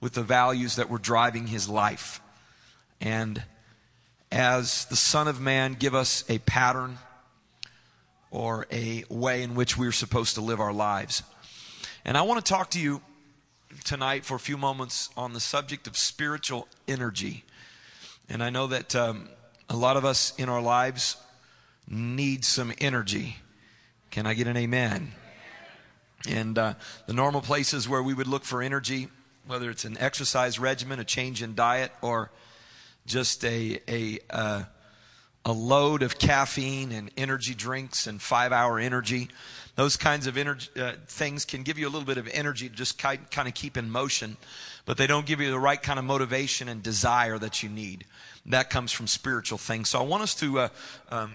with the values that were driving his life. And as the Son of Man, give us a pattern or a way in which we're supposed to live our lives. And I want to talk to you tonight for a few moments on the subject of spiritual energy. And I know that um, a lot of us in our lives need some energy. Can I get an amen? And uh, the normal places where we would look for energy, whether it's an exercise regimen, a change in diet, or just a, a, uh, a load of caffeine and energy drinks and five hour energy. Those kinds of energy, uh, things can give you a little bit of energy to just kind, kind of keep in motion, but they don't give you the right kind of motivation and desire that you need. That comes from spiritual things. So I want us to uh, um,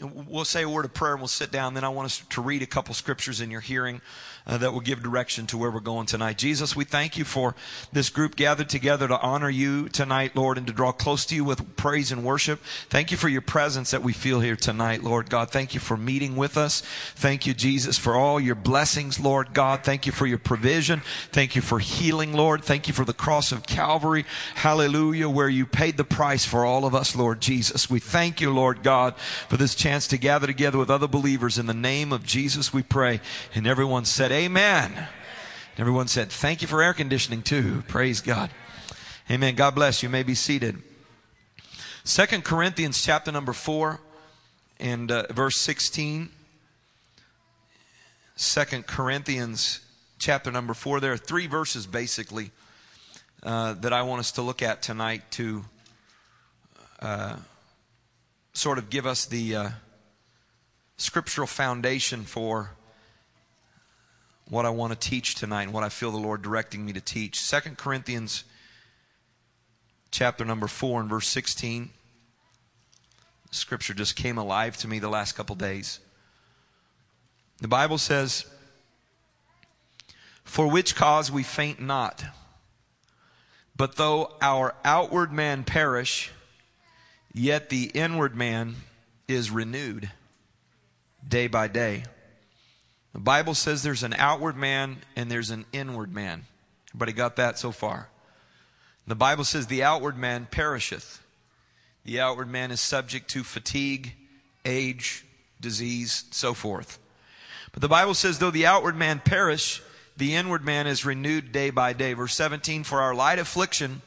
we'll say a word of prayer and we'll sit down. Then I want us to read a couple scriptures in your hearing uh, that will give direction to where we're going tonight. Jesus, we thank you for this group gathered together to honor you tonight, Lord, and to draw close to you with praise and worship. Thank you for your presence that we feel here tonight, Lord God. Thank you for meeting with us. Thank you, Jesus, for all your blessings, Lord God. Thank you for your provision. Thank you for healing, Lord. Thank you for the cross of Calvary. Hallelujah, where you paid the price for all of us, Lord Jesus. We thank you, Lord God, for this chance to gather together with other believers. In the name of Jesus, we pray. And everyone said, Amen. And everyone said, Thank you for air conditioning too. Praise God. Amen. God bless you. you may be seated. Second Corinthians chapter number 4 and uh, verse 16. Second Corinthians chapter number 4. There are three verses basically uh, that I want us to look at tonight to uh, sort of give us the uh, scriptural foundation for what I want to teach tonight and what I feel the Lord directing me to teach. Second Corinthians chapter number 4 and verse 16. scripture just came alive to me the last couple days. The Bible says, For which cause we faint not, but though our outward man perish, yet the inward man is renewed day by day. The Bible says there's an outward man and there's an inward man. Everybody got that so far? The Bible says the outward man perisheth. The outward man is subject to fatigue, age, disease, so forth. But the Bible says, though the outward man perish, the inward man is renewed day by day. Verse 17, for our light affliction,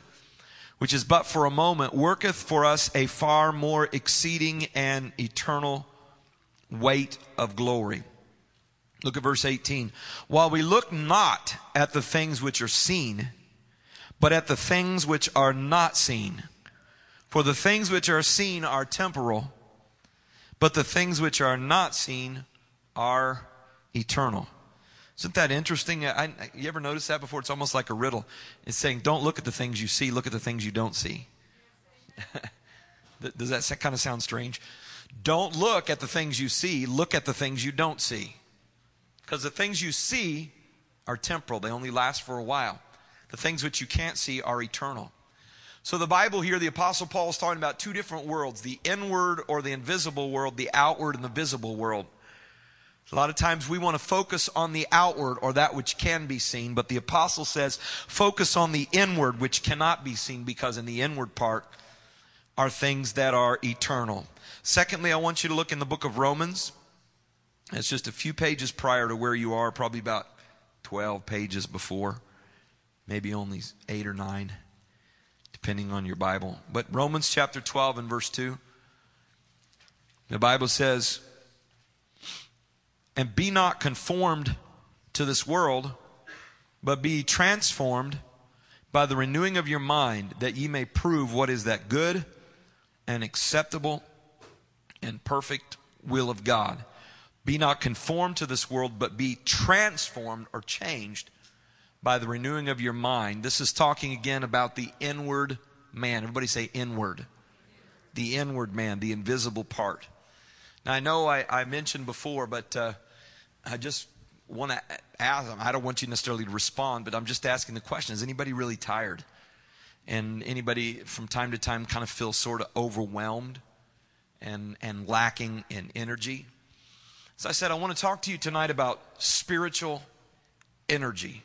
which is but for a moment, worketh for us a far more exceeding and eternal weight of glory. Look at verse 18. While we look not at the things which are seen, but at the things which are not seen. For the things which are seen are temporal, but the things which are not seen are eternal. Isn't that interesting? I, you ever notice that before? It's almost like a riddle. It's saying, don't look at the things you see, look at the things you don't see. Does that kind of sound strange? Don't look at the things you see, look at the things you don't see. Because the things you see are temporal, they only last for a while. The things which you can't see are eternal. So the Bible here, the Apostle Paul is talking about two different worlds the inward or the invisible world, the outward and the visible world. A lot of times we want to focus on the outward or that which can be seen, but the apostle says focus on the inward which cannot be seen because in the inward part are things that are eternal. Secondly, I want you to look in the book of Romans. It's just a few pages prior to where you are, probably about 12 pages before, maybe only 8 or 9, depending on your Bible. But Romans chapter 12 and verse 2, the Bible says, And be not conformed to this world, but be transformed by the renewing of your mind, that ye may prove what is that good and acceptable and perfect will of God. Be not conformed to this world, but be transformed or changed by the renewing of your mind. This is talking again about the inward man. Everybody say inward. The inward man, the invisible part. Now, I know I, I mentioned before, but uh, I just want to ask I don't want you necessarily to respond, but I'm just asking the question Is anybody really tired? And anybody from time to time kind of feel sort of overwhelmed? and, and lacking in energy. As I said, I want to talk to you tonight about spiritual energy.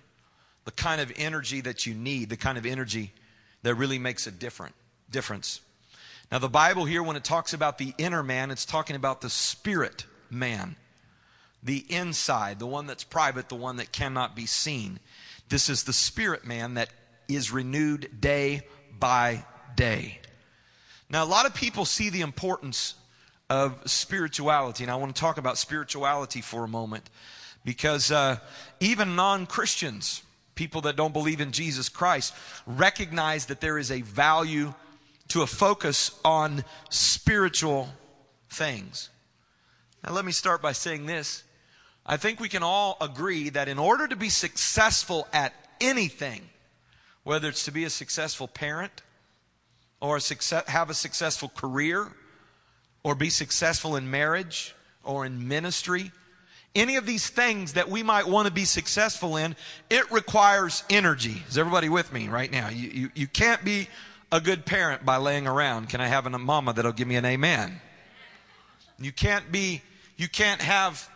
the kind of energy that you need, the kind of energy that really makes a different difference. Now, the Bible here, when it talks about the inner man, it's talking about the spirit man, the inside, the one that's private, the one that cannot be seen. This is the spirit man that is renewed day by day. Now, a lot of people see the importance of spirituality, and I want to talk about spirituality for a moment because uh, even non Christians, people that don't believe in Jesus Christ, recognize that there is a value to a focus on spiritual things. Now, let me start by saying this. I think we can all agree that in order to be successful at anything, whether it's to be a successful parent or a success, have a successful career or be successful in marriage or in ministry, any of these things that we might want to be successful in, it requires energy. Is everybody with me right now? You, you, you can't be a good parent by laying around. Can I have a mama that'll give me an amen? You can't be, you can't have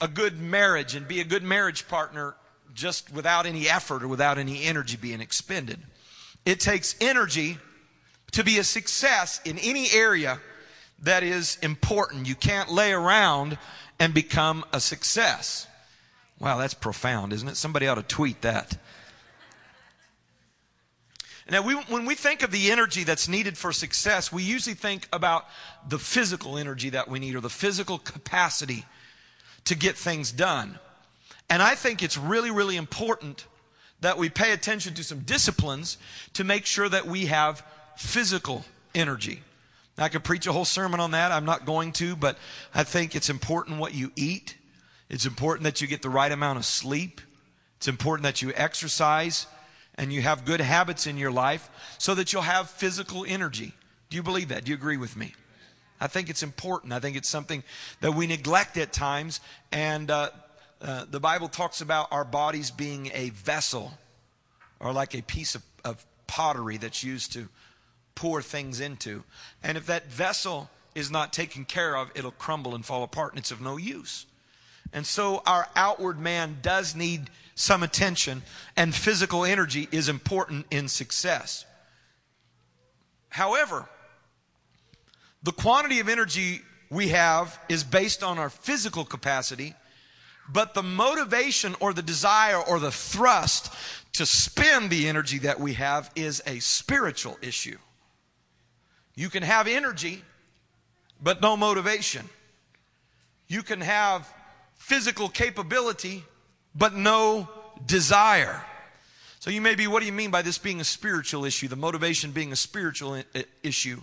a good marriage and be a good marriage partner just without any effort or without any energy being expended. It takes energy to be a success in any area that is important. You can't lay around and become a success. Wow, that's profound, isn't it? Somebody ought to tweet that. Now, we, when we think of the energy that's needed for success, we usually think about the physical energy that we need or the physical capacity to get things done. And I think it's really, really important that we pay attention to some disciplines to make sure that we have physical energy. I could preach a whole sermon on that. I'm not going to, but I think it's important what you eat. It's important that you get the right amount of sleep. It's important that you exercise and you have good habits in your life so that you'll have physical energy. Do you believe that? Do you agree with me? I think it's important. I think it's something that we neglect at times. And uh, uh, the Bible talks about our bodies being a vessel or like a piece of, of pottery that's used to pour things into. And if that vessel is not taken care of, it'll crumble and fall apart and it's of no use. And so our outward man does need some attention, and physical energy is important in success. However, the quantity of energy we have is based on our physical capacity, but the motivation or the desire or the thrust to spend the energy that we have is a spiritual issue. You can have energy, but no motivation. You can have physical capability, but no desire. So you may be, what do you mean by this being a spiritual issue? The motivation being a spiritual issue.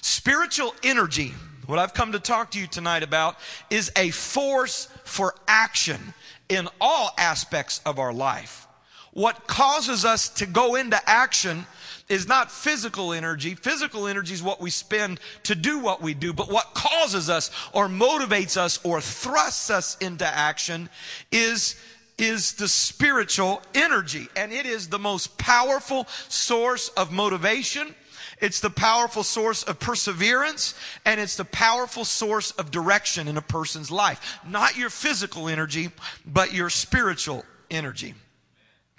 Spiritual energy, what I've come to talk to you tonight about, is a force for action in all aspects of our life. What causes us to go into action is not physical energy. Physical energy is what we spend to do what we do, but what causes us or motivates us or thrusts us into action is is the spiritual energy, and it is the most powerful source of motivation. It's the powerful source of perseverance, and it's the powerful source of direction in a person's life. Not your physical energy, but your spiritual energy.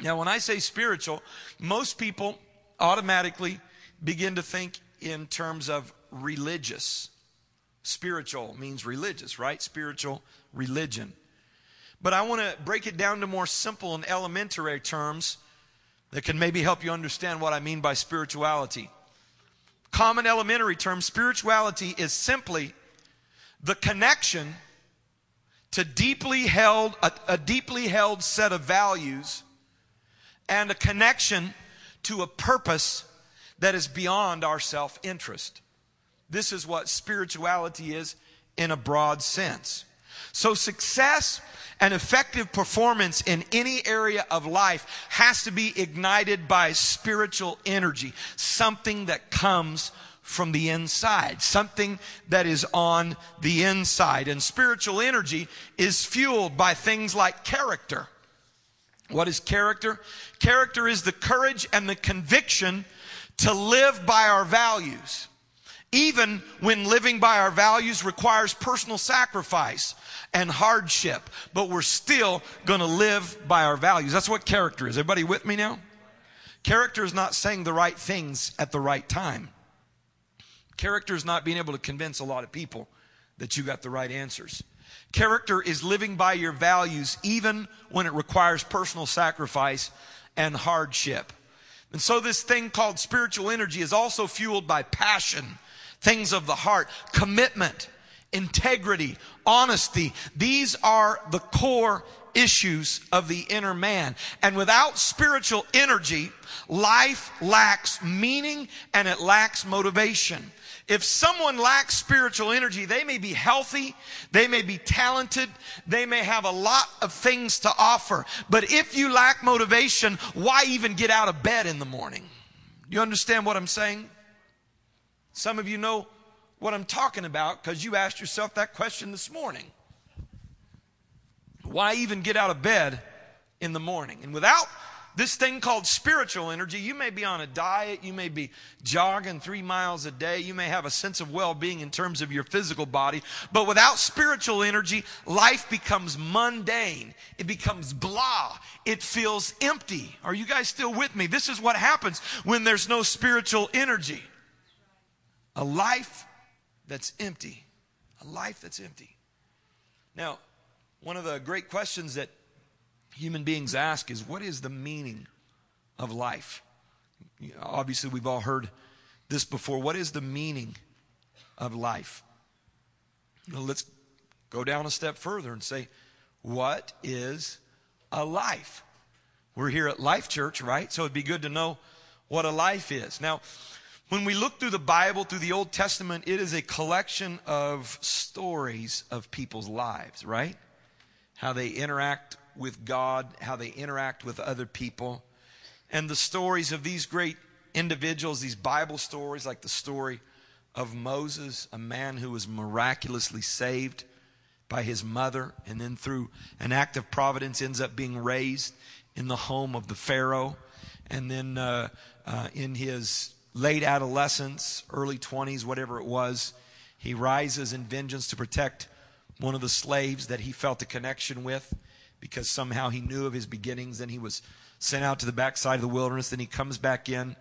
Now, when I say spiritual, most people automatically begin to think in terms of religious. Spiritual means religious, right? Spiritual religion. But I want to break it down to more simple and elementary terms that can maybe help you understand what I mean by spirituality. Common elementary term spirituality is simply the connection to deeply held a, a deeply held set of values and a connection to a purpose that is beyond our self interest. This is what spirituality is in a broad sense. So, success and effective performance in any area of life has to be ignited by spiritual energy, something that comes from the inside, something that is on the inside. And spiritual energy is fueled by things like character what is character? Character is the courage and the conviction to live by our values. even when living by our values requires personal sacrifice and hardship, but we're still going to live by our values. That's what character is. Everybody with me now? Character is not saying the right things at the right time. Character is not being able to convince a lot of people that you got the right answers. Character is living by your values even when it requires personal sacrifice and hardship. And so this thing called spiritual energy is also fueled by passion, things of the heart, commitment, integrity, honesty. These are the core issues of the inner man. And without spiritual energy, life lacks meaning and it lacks motivation. If someone lacks spiritual energy, they may be healthy, they may be talented, they may have a lot of things to offer. But if you lack motivation, why even get out of bed in the morning? You understand what I'm saying? Some of you know what I'm talking about because you asked yourself that question this morning. Why even get out of bed in the morning? And without this thing called spiritual energy, you may be on a diet, you may be jogging three miles a day, you may have a sense of well being in terms of your physical body, but without spiritual energy, life becomes mundane. It becomes blah. It feels empty. Are you guys still with me? This is what happens when there's no spiritual energy. A life that's empty. A life that's empty. Now, one of the great questions that human beings ask is what is the meaning of life? Obviously, we've all heard this before. What is the meaning of life? Well, let's go down a step further and say, what is a life? We're here at Life Church, right? So it'd be good to know what a life is. Now, when we look through the Bible, through the Old Testament, it is a collection of stories of people's lives, right? How they interact with God, how they interact with other people. And the stories of these great individuals, these Bible stories, like the story of Moses, a man who was miraculously saved by his mother, and then through an act of providence ends up being raised in the home of the Pharaoh. And then uh, uh, in his late adolescence, early 20s, whatever it was, he rises in vengeance to protect one of the slaves that he felt a connection with because somehow he knew of his beginnings. Then he was sent out to the backside of the wilderness. Then he comes back in.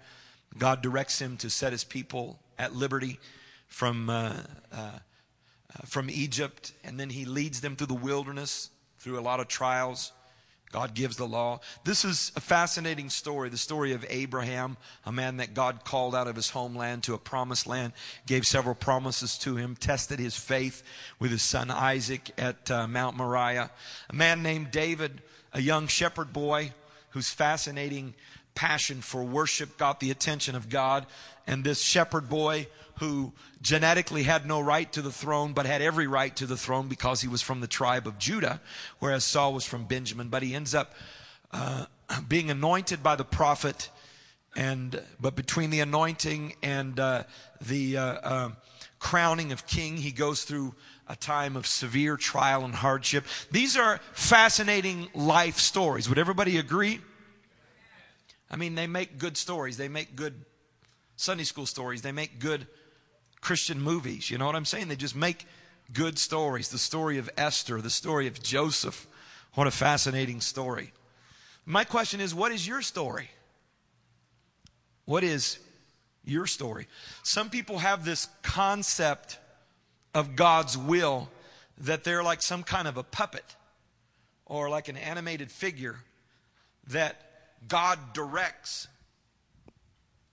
God directs him to set his people at liberty from, uh, uh, uh, from Egypt. And then he leads them through the wilderness through a lot of trials. God gives the law. This is a fascinating story the story of Abraham, a man that God called out of his homeland to a promised land, gave several promises to him, tested his faith with his son Isaac at uh, Mount Moriah. A man named David, a young shepherd boy whose fascinating passion for worship got the attention of God. And this shepherd boy who genetically had no right to the throne, but had every right to the throne because he was from the tribe of Judah, whereas Saul was from Benjamin. But he ends up uh, being anointed by the prophet, and but between the anointing and uh, the uh, uh crowning of king, he goes through a time of severe trial and hardship. These are fascinating life stories. Would everybody agree? I mean, they make good stories. They make good Sunday school stories. They make good Christian movies. You know what I'm saying? They just make good stories. The story of Esther, the story of Joseph. What a fascinating story. My question is what is your story? What is your story? Some people have this concept of God's will that they're like some kind of a puppet or like an animated figure that God directs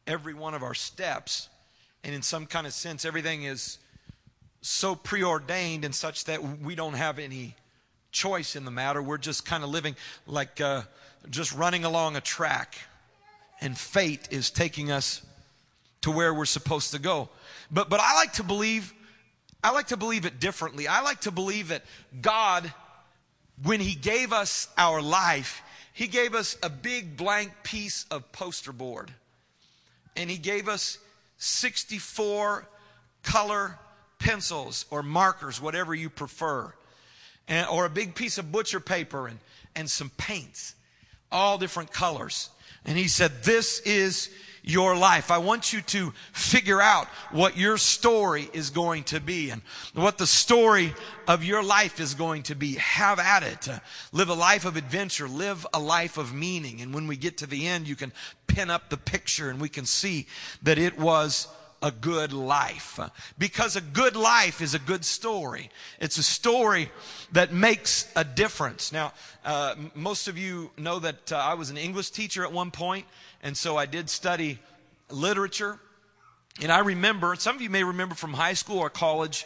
every one of our steps and in some kind of sense, everything is so preordained and such that we don't have any choice in the matter. We're just kind of living like uh, just running along a track, and fate is taking us to where we're supposed to go. But but I like to believe, I like to believe it differently. I like to believe that God, when He gave us our life, He gave us a big blank piece of poster board, and He gave us 64 color pencils or markers, whatever you prefer, and, or a big piece of butcher paper and, and some paints, all different colors. And he said, This is your life. I want you to figure out what your story is going to be and what the story of your life is going to be. Have at it. Uh, live a life of adventure. Live a life of meaning. And when we get to the end, you can pin up the picture and we can see that it was a good life. Because a good life is a good story. It's a story that makes a difference. Now, uh, most of you know that uh, I was an English teacher at one point, and so I did study literature. And I remember, some of you may remember from high school or college,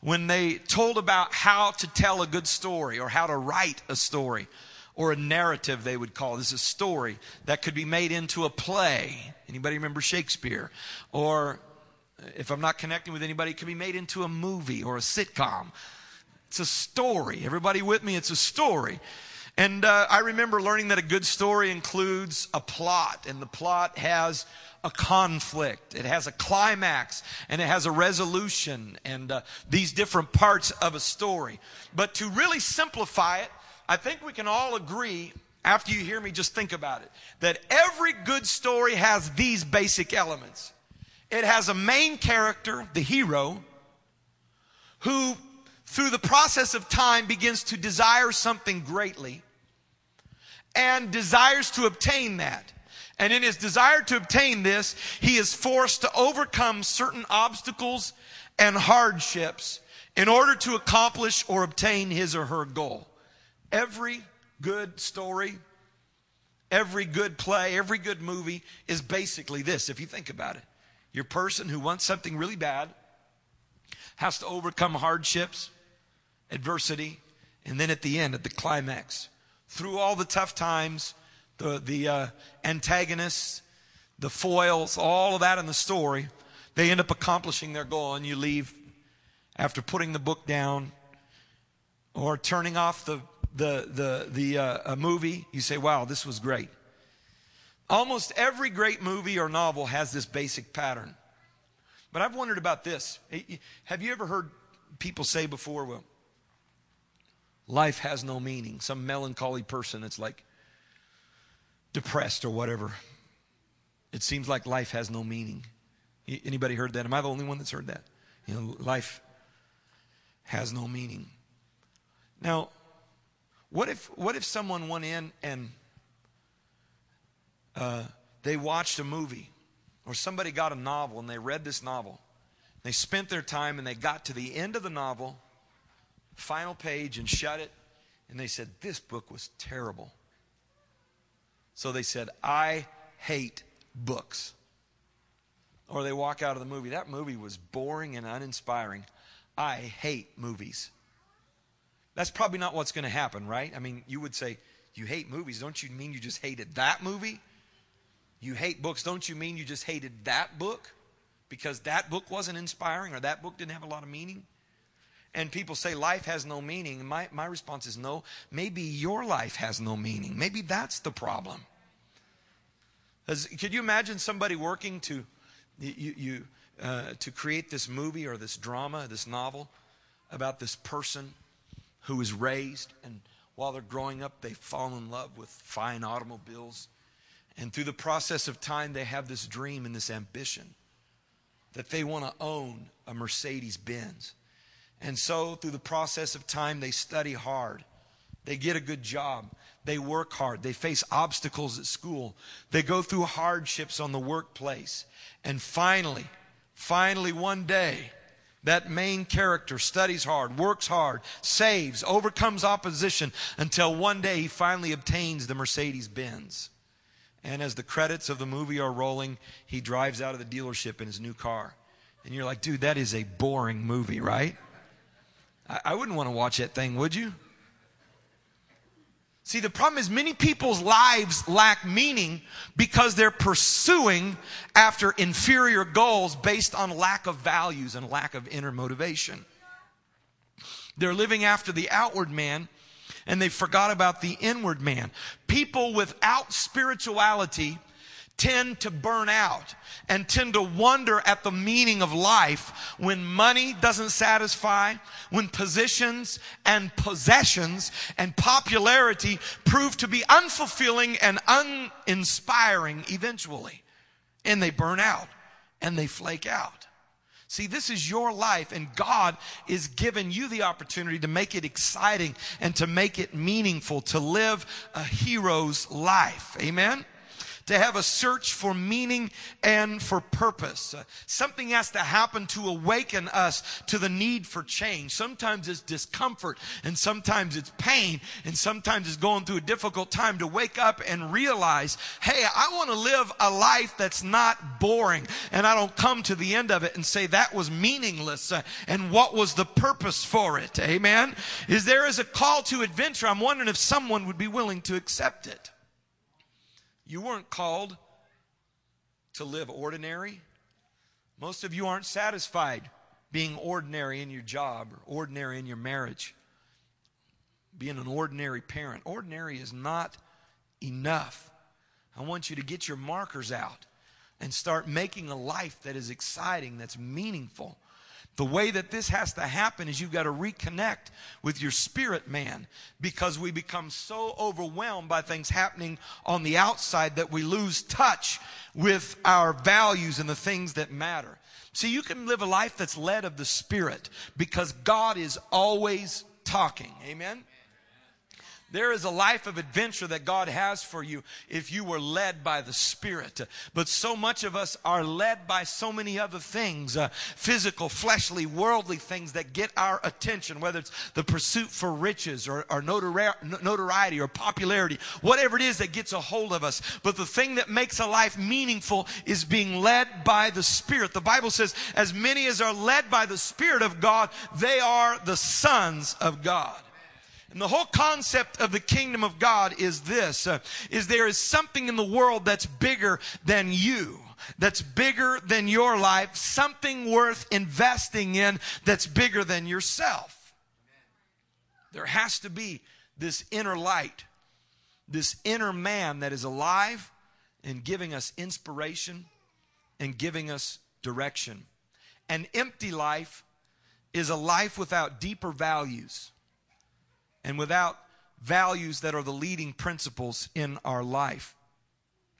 when they told about how to tell a good story or how to write a story or a narrative they would call this a story that could be made into a play anybody remember shakespeare or uh, if I'm not connecting with anybody, it can be made into a movie or a sitcom. It's a story. Everybody with me? It's a story. And uh, I remember learning that a good story includes a plot, and the plot has a conflict, it has a climax, and it has a resolution, and uh, these different parts of a story. But to really simplify it, I think we can all agree, after you hear me just think about it, that every good story has these basic elements. It has a main character, the hero, who through the process of time begins to desire something greatly and desires to obtain that. And in his desire to obtain this, he is forced to overcome certain obstacles and hardships in order to accomplish or obtain his or her goal. Every good story, every good play, every good movie is basically this, if you think about it. Your person who wants something really bad has to overcome hardships, adversity, and then at the end, at the climax, through all the tough times, the, the uh, antagonists, the foils, all of that in the story, they end up accomplishing their goal, and you leave after putting the book down or turning off the the the the uh, movie. You say, "Wow, this was great." Almost every great movie or novel has this basic pattern. But I've wondered about this. Have you ever heard people say before, well, life has no meaning? Some melancholy person that's like depressed or whatever. It seems like life has no meaning. Anybody heard that? Am I the only one that's heard that? You know, life has no meaning. Now, what if what if someone went in and uh, they watched a movie or somebody got a novel and they read this novel. They spent their time and they got to the end of the novel, final page, and shut it. And they said, This book was terrible. So they said, I hate books. Or they walk out of the movie, that movie was boring and uninspiring. I hate movies. That's probably not what's going to happen, right? I mean, you would say, You hate movies. Don't you mean you just hated that movie? You hate books, don't you mean you just hated that book? Because that book wasn't inspiring or that book didn't have a lot of meaning? And people say life has no meaning. My, my response is no. Maybe your life has no meaning. Maybe that's the problem. As, could you imagine somebody working to, you, you, uh, to create this movie or this drama, this novel about this person who is raised and while they're growing up, they fall in love with fine automobiles and through the process of time, they have this dream and this ambition that they want to own a Mercedes Benz. And so, through the process of time, they study hard. They get a good job. They work hard. They face obstacles at school. They go through hardships on the workplace. And finally, finally, one day, that main character studies hard, works hard, saves, overcomes opposition until one day he finally obtains the Mercedes Benz. And as the credits of the movie are rolling, he drives out of the dealership in his new car. And you're like, dude, that is a boring movie, right? I, I wouldn't want to watch that thing, would you? See, the problem is many people's lives lack meaning because they're pursuing after inferior goals based on lack of values and lack of inner motivation. They're living after the outward man and they forgot about the inward man. People without spirituality tend to burn out and tend to wonder at the meaning of life when money doesn't satisfy, when positions and possessions and popularity prove to be unfulfilling and uninspiring eventually. and they burn out and they flake out. See, this is your life, and God is giving you the opportunity to make it exciting and to make it meaningful, to live a hero's life. Amen? To have a search for meaning and for purpose. Uh, something has to happen to awaken us to the need for change. Sometimes it's discomfort and sometimes it's pain and sometimes it's going through a difficult time to wake up and realize, hey, I want to live a life that's not boring and I don't come to the end of it and say that was meaningless uh, and what was the purpose for it. Amen. Is there is a call to adventure? I'm wondering if someone would be willing to accept it. You weren't called to live ordinary. Most of you aren't satisfied being ordinary in your job or ordinary in your marriage, being an ordinary parent. Ordinary is not enough. I want you to get your markers out and start making a life that is exciting, that's meaningful, the way that this has to happen is you've got to reconnect with your spirit man because we become so overwhelmed by things happening on the outside that we lose touch with our values and the things that matter. See, you can live a life that's led of the spirit because God is always talking. Amen. There is a life of adventure that God has for you if you were led by the Spirit. But so much of us are led by so many other things uh, physical, fleshly, worldly things that get our attention, whether it's the pursuit for riches or, or notoriety or popularity, whatever it is that gets a hold of us. But the thing that makes a life meaningful is being led by the Spirit. The Bible says, as many as are led by the Spirit of God, they are the sons of God. And the whole concept of the kingdom of God is this, uh, is there is something in the world that's bigger than you that's bigger than your life, something worth investing in that's bigger than yourself. There has to be this inner light, this inner man that is alive and giving us inspiration and giving us direction. An empty life is a life without deeper values and without values that are the leading principles in our life.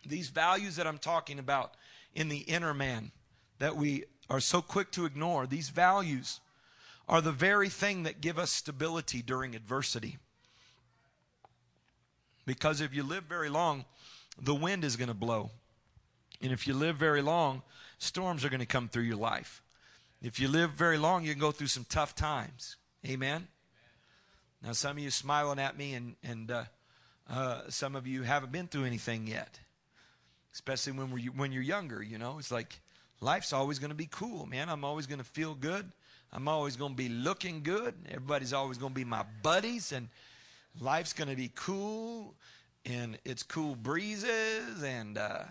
These values that I'm talking about in the inner man that we are so quick to ignore, these values are the very thing that give us stability during adversity. Because if you live very long, the wind is going to blow. And if you live very long, storms are going to come through your life. If you live very long, you can go through some tough times. Amen. Now, some of you smiling at me, and, and uh, uh, some of you haven't been through anything yet, especially when, we're, when you're younger. You know, it's like life's always going to be cool, man. I'm always going to feel good. I'm always going to be looking good. Everybody's always going to be my buddies, and life's going to be cool, and it's cool breezes and uh,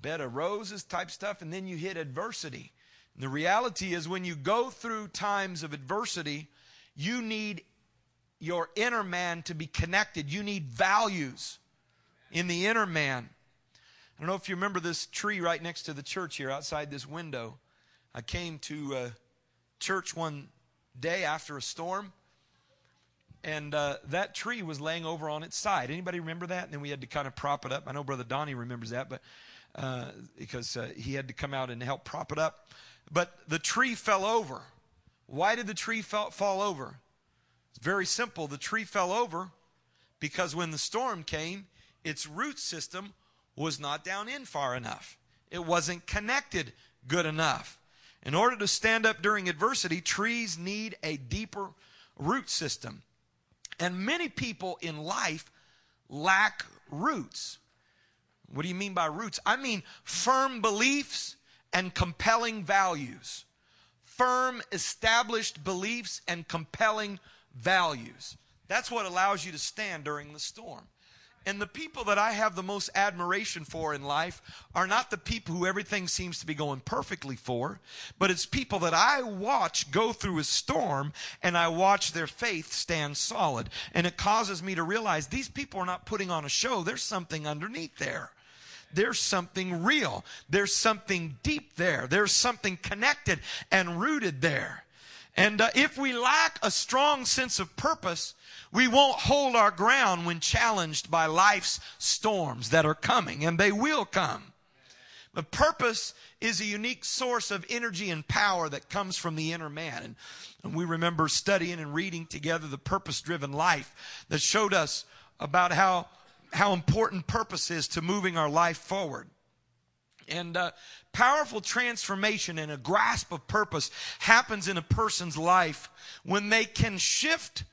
bed of roses type stuff. And then you hit adversity. And the reality is, when you go through times of adversity, you need your inner man to be connected. You need values in the inner man. I don't know if you remember this tree right next to the church here outside this window. I came to uh, church one day after a storm, and uh, that tree was laying over on its side. Anybody remember that? And then we had to kind of prop it up. I know Brother Donnie remembers that, but uh, because uh, he had to come out and help prop it up. But the tree fell over. Why did the tree fall, fall over? It's very simple. The tree fell over because when the storm came, its root system was not down in far enough. It wasn't connected good enough. In order to stand up during adversity, trees need a deeper root system. And many people in life lack roots. What do you mean by roots? I mean firm beliefs and compelling values. Firm, established beliefs and compelling values. That's what allows you to stand during the storm. And the people that I have the most admiration for in life are not the people who everything seems to be going perfectly for, but it's people that I watch go through a storm and I watch their faith stand solid. And it causes me to realize these people are not putting on a show, there's something underneath there. There's something real. There's something deep there. There's something connected and rooted there. And uh, if we lack a strong sense of purpose, we won't hold our ground when challenged by life's storms that are coming, and they will come. But purpose is a unique source of energy and power that comes from the inner man. And, and we remember studying and reading together the purpose driven life that showed us about how, how important purpose is to moving our life forward. And uh, powerful transformation and a grasp of purpose happens in a person's life when they can shift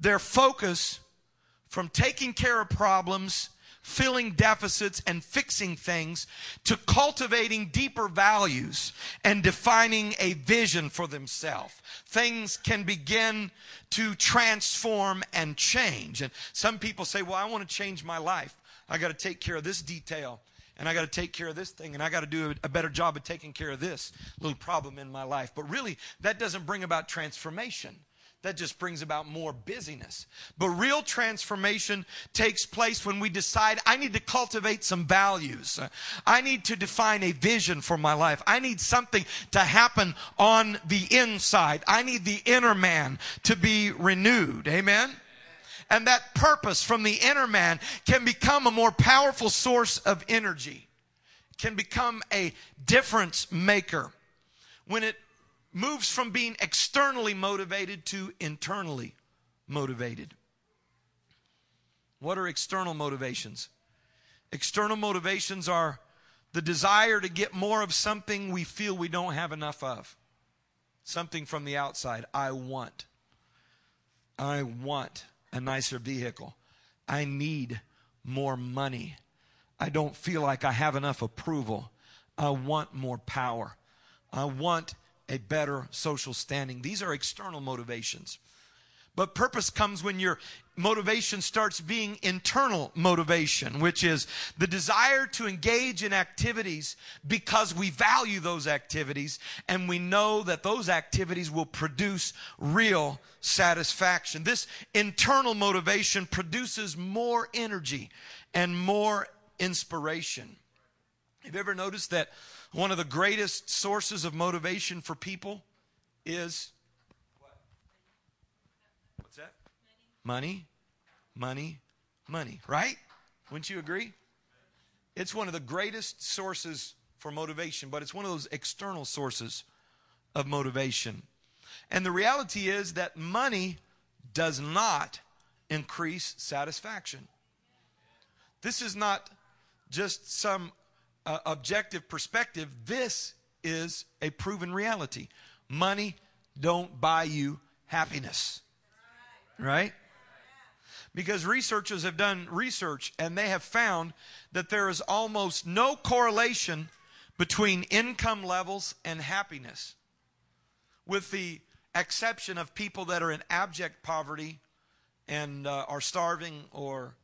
their focus from taking care of problems, filling deficits, and fixing things to cultivating deeper values and defining a vision for themselves. Things can begin to transform and change. And some people say, Well, I want to change my life. I got to take care of this detail and I got to take care of this thing, and I got to do a, better job of taking care of this little problem in my life. But really, that doesn't bring about transformation. That just brings about more busyness. But real transformation takes place when we decide I need to cultivate some values. I need to define a vision for my life. I need something to happen on the inside. I need the inner man to be renewed. Amen? And that purpose from the inner man can become a more powerful source of energy, can become a difference maker when it moves from being externally motivated to internally motivated. What are external motivations? External motivations are the desire to get more of something we feel we don't have enough of. Something from the outside. I want. I want a nicer vehicle. I need more money. I don't feel like I have enough approval. I want more power. I want a better social standing. These are external motivations. But purpose comes when your motivation starts being internal motivation, which is the desire to engage in activities because we value those activities and we know that those activities will produce real satisfaction. This internal motivation produces more energy and more inspiration. Have you ever noticed that one of the greatest sources of motivation for people is Money, money, money, right? Wouldn't you agree? It's one of the greatest sources for motivation, but it's one of those external sources of motivation. And the reality is that money does not increase satisfaction. This is not just some uh, objective perspective. This is a proven reality. Money don't buy you happiness. Right? Because researchers have done research and they have found that there is almost no correlation between income levels and happiness, with the exception of people that are in abject poverty and uh, are starving or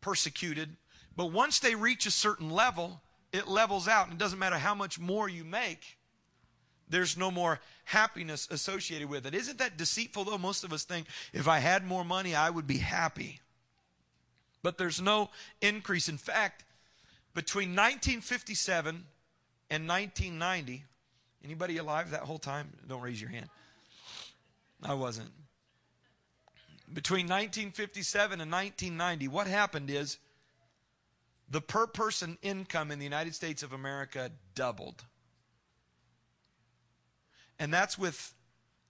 persecuted. But once they reach a certain level, it levels out. And it doesn't matter how much more you make, there's no more happiness associated with it. Isn't that deceitful, though? Most of us think if I had more money, I would be happy. But there's no increase. In fact, between 1957 and 1990, anybody alive that whole time? Don't raise your hand. I wasn't. Between 1957 and 1990, what happened is the per person income in the United States of America doubled. And that's with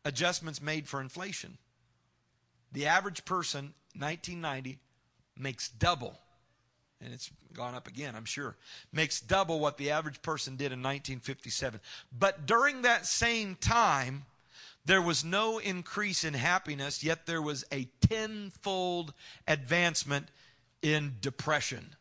adjustments made for inflation. The average person, 1990, makes double, and it's gone up again, I'm sure, makes double what the average person did in 1957. But during that same time, there was no increase in happiness, yet there was a tenfold advancement in depression.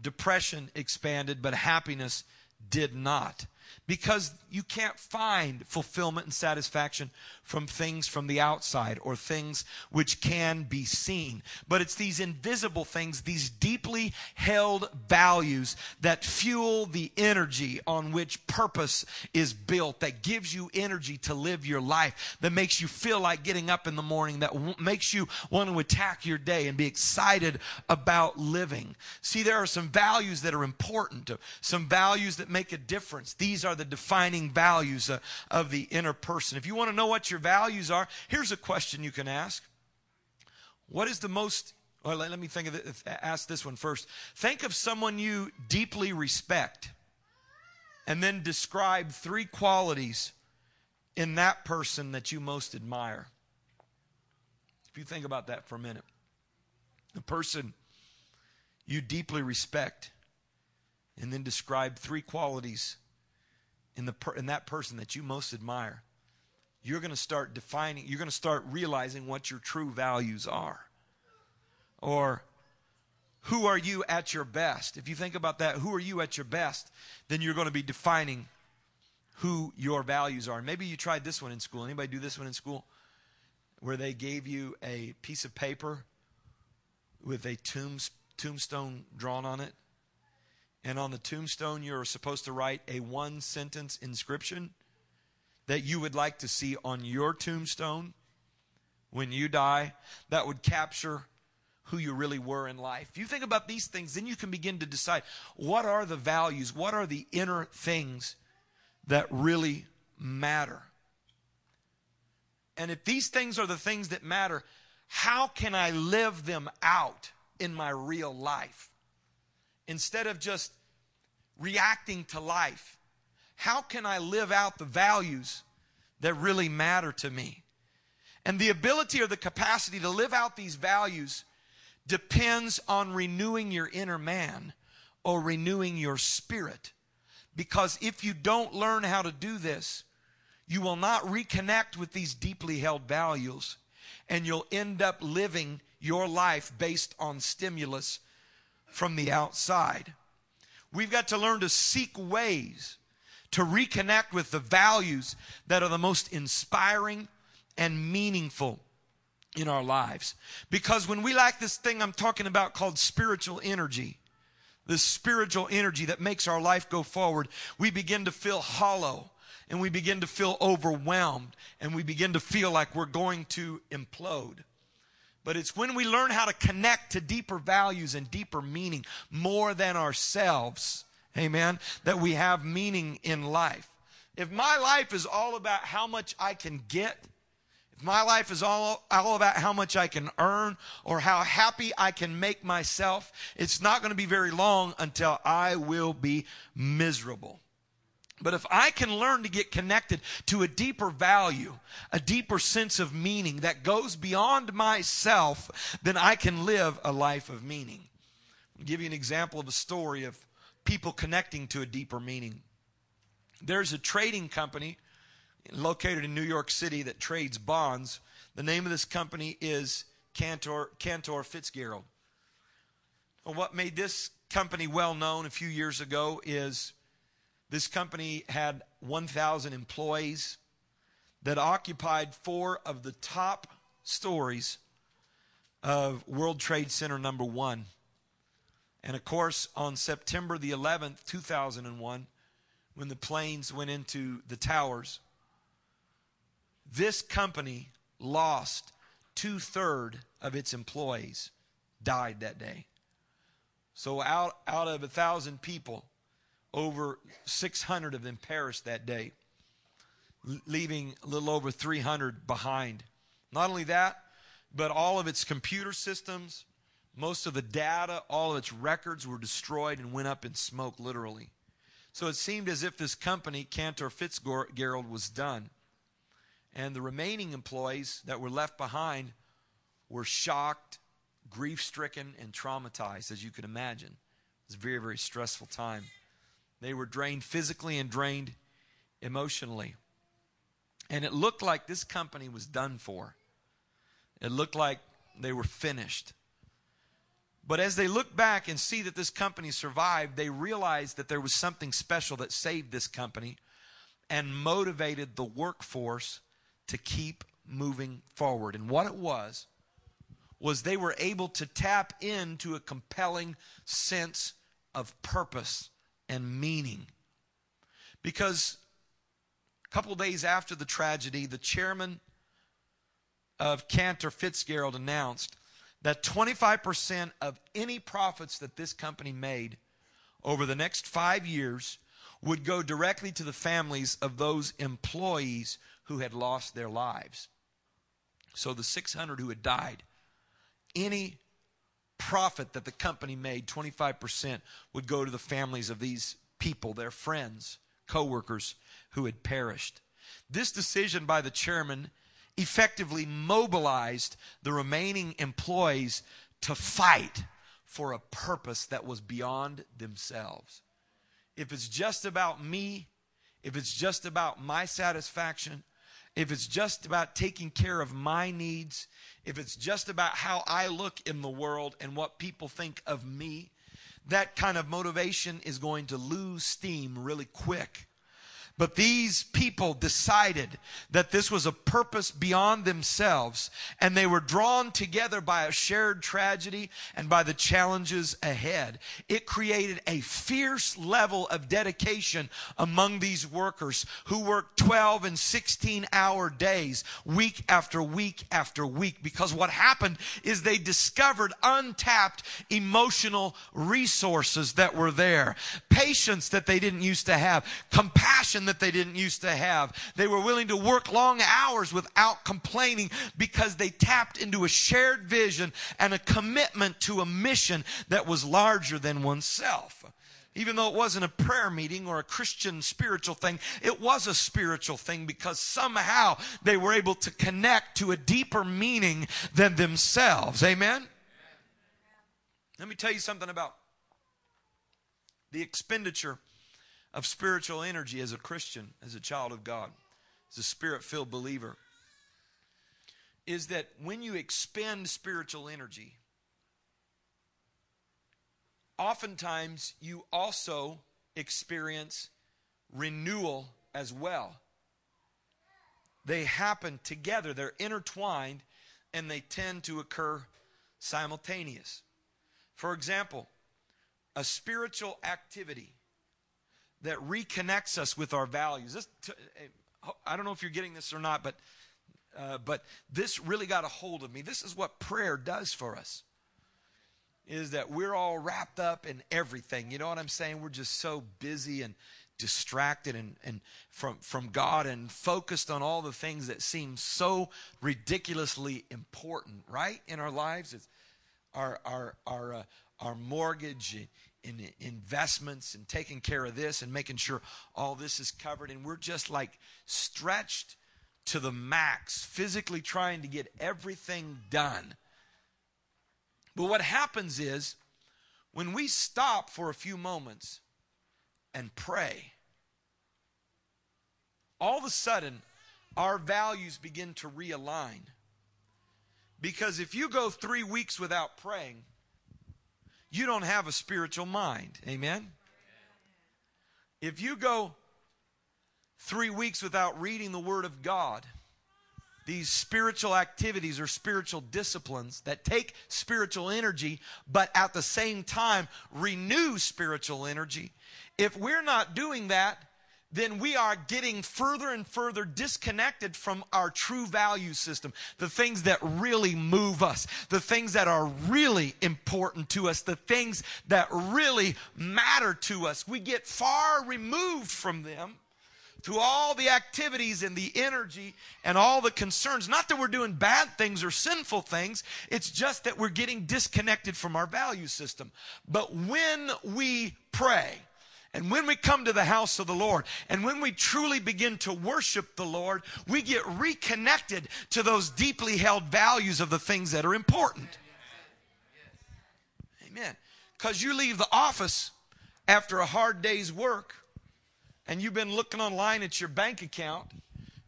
Depression expanded, but happiness did not because you can't find fulfillment and satisfaction from things from the outside or things which can be seen. But it's these invisible things, these deeply held values that fuel the energy on which purpose is built, that gives you energy to live your life, that makes you feel like getting up in the morning, that w- makes you want to attack your day and be excited about living. See, there are some values that are important, some values that make a difference. These are the defining values uh, of the inner person. If you want to know what your values are, here's a question you can ask. What is the most well, let, let me think of it, ask this one first. Think of someone you deeply respect And then describe three qualities in that person that you most admire. If you think about that for a minute, the person you deeply respect, and then describe three qualities in, the per, in that person that you most admire, you're going to start defining, you're going to start realizing what your true values are. Or, who are you at your best? If you think about that, who are you at your best? Then you're going to be defining who your values are. Maybe you tried this one in school. Anybody do this one in school? Where they gave you a piece of paper with a tombs, tombstone drawn on it. And on the tombstone, you're supposed to write a one sentence inscription that you would like to see on your tombstone when you die that would capture who you really were in life. If you think about these things, then you can begin to decide what are the values, what are the inner things that really matter. And if these things are the things that matter, how can I live them out in my real life? Instead of just reacting to life, how can I live out the values that really matter to me? And the ability or the capacity to live out these values depends on renewing your inner man or renewing your spirit. Because if you don't learn how to do this, you will not reconnect with these deeply held values and you'll end up living your life based on stimulus from the outside. We've got to learn to seek ways to reconnect with the values that are the most inspiring and meaningful in our lives. Because when we lack this thing I'm talking about called spiritual energy, this spiritual energy that makes our life go forward, we begin to feel hollow and we begin to feel overwhelmed and we begin to feel like we're going to implode. But it's when we learn how to connect to deeper values and deeper meaning more than ourselves, amen, that we have meaning in life. If my life is all about how much I can get, if my life is all, all about how much I can earn or how happy I can make myself, it's not going to be very long until I will be miserable. But if I can learn to get connected to a deeper value, a deeper sense of meaning that goes beyond myself, then I can live a life of meaning. I'll give you an example of a story of people connecting to a deeper meaning. There's a trading company located in New York City that trades bonds. The name of this company is Cantor, Cantor Fitzgerald. Well, what made this company well known a few years ago is this company had 1,000 employees that occupied four of the top stories of World Trade Center number one. And of course, on September the 11th, 2001, when the planes went into the towers, this company lost two thirds of its employees died that day. So out, out of a thousand people, over 600 of them perished that day, leaving a little over 300 behind. Not only that, but all of its computer systems, most of the data, all of its records were destroyed and went up in smoke, literally. So it seemed as if this company, Cantor Fitzgerald, was done. And the remaining employees that were left behind were shocked, grief stricken, and traumatized, as you could imagine. It was a very, very stressful time. They were drained physically and drained emotionally. And it looked like this company was done for. It looked like they were finished. But as they look back and see that this company survived, they realized that there was something special that saved this company and motivated the workforce to keep moving forward. And what it was, was they were able to tap into a compelling sense of purpose and meaning. Because a couple days after the tragedy, the chairman of Cantor Fitzgerald announced that 25% of any profits that this company made over the next five years would go directly to the families of those employees who had lost their lives. So the 600 who had died, any profit that the company made, 25%, would go to the families of these people, their friends, coworkers who had perished. This decision by the chairman effectively mobilized the remaining employees to fight for a purpose that was beyond themselves. If it's just about me, if it's just about my satisfaction, if it's just about taking care of my needs, if it's just about how I look in the world and what people think of me, that kind of motivation is going to lose steam really quick. But these people decided that this was a purpose beyond themselves, and they were drawn together by a shared tragedy and by the challenges ahead. It created a fierce level of dedication among these workers who worked 12 and 16 hour days, week after week after week, because what happened is they discovered untapped emotional resources that were there, patience that they didn't used to have, compassion that they didn't used to have. They were willing to work long hours without complaining because they tapped into a shared vision and a commitment to a mission that was larger than oneself even though it wasn't a prayer meeting or a Christian spiritual thing, it was a spiritual thing because somehow they were able to connect to a deeper meaning than themselves. Amen? Let me tell you something about the expenditure of spiritual energy as a Christian, as a child of God, as a spirit filled believer, is that when you expend spiritual energy, oftentimes you also experience renewal as well. They happen together, they're intertwined, and they tend to occur simultaneous. For example, a spiritual activity that reconnects us with our values. This, I don't know if you're getting this or not, but uh, but this really got a hold of me. This is what prayer does for us. Is that we're all wrapped up in everything. You know what I'm saying? We're just so busy and distracted and, and from, from God and focused on all the things that seem so ridiculously important, right? In our lives. It's our our our uh, our mortgage in investments and taking care of this and making sure all this is covered. And we're just like stretched to the max, physically trying to get everything done. But what happens is when we stop for a few moments and pray, all of a sudden our values begin to realign. Because if you go three weeks without praying, you don't have a spiritual mind. Amen? If you go three weeks without reading the Word of God, these spiritual activities or spiritual disciplines that take spiritual energy, but at the same time renew spiritual energy. If we're not doing that, then we are getting further and further disconnected from our true value system. The things that really move us, the things that are really important to us, the things that really matter to us. We get far removed from them through all the activities and the energy and all the concerns. Not that we're doing bad things or sinful things, it's just that we're getting disconnected from our value system. But when we pray, and when we come to the house of the Lord, and when we truly begin to worship the Lord, we get reconnected to those deeply held values of the things that are important. Amen. Because you leave the office after a hard day's work, and you've been looking online at your bank account,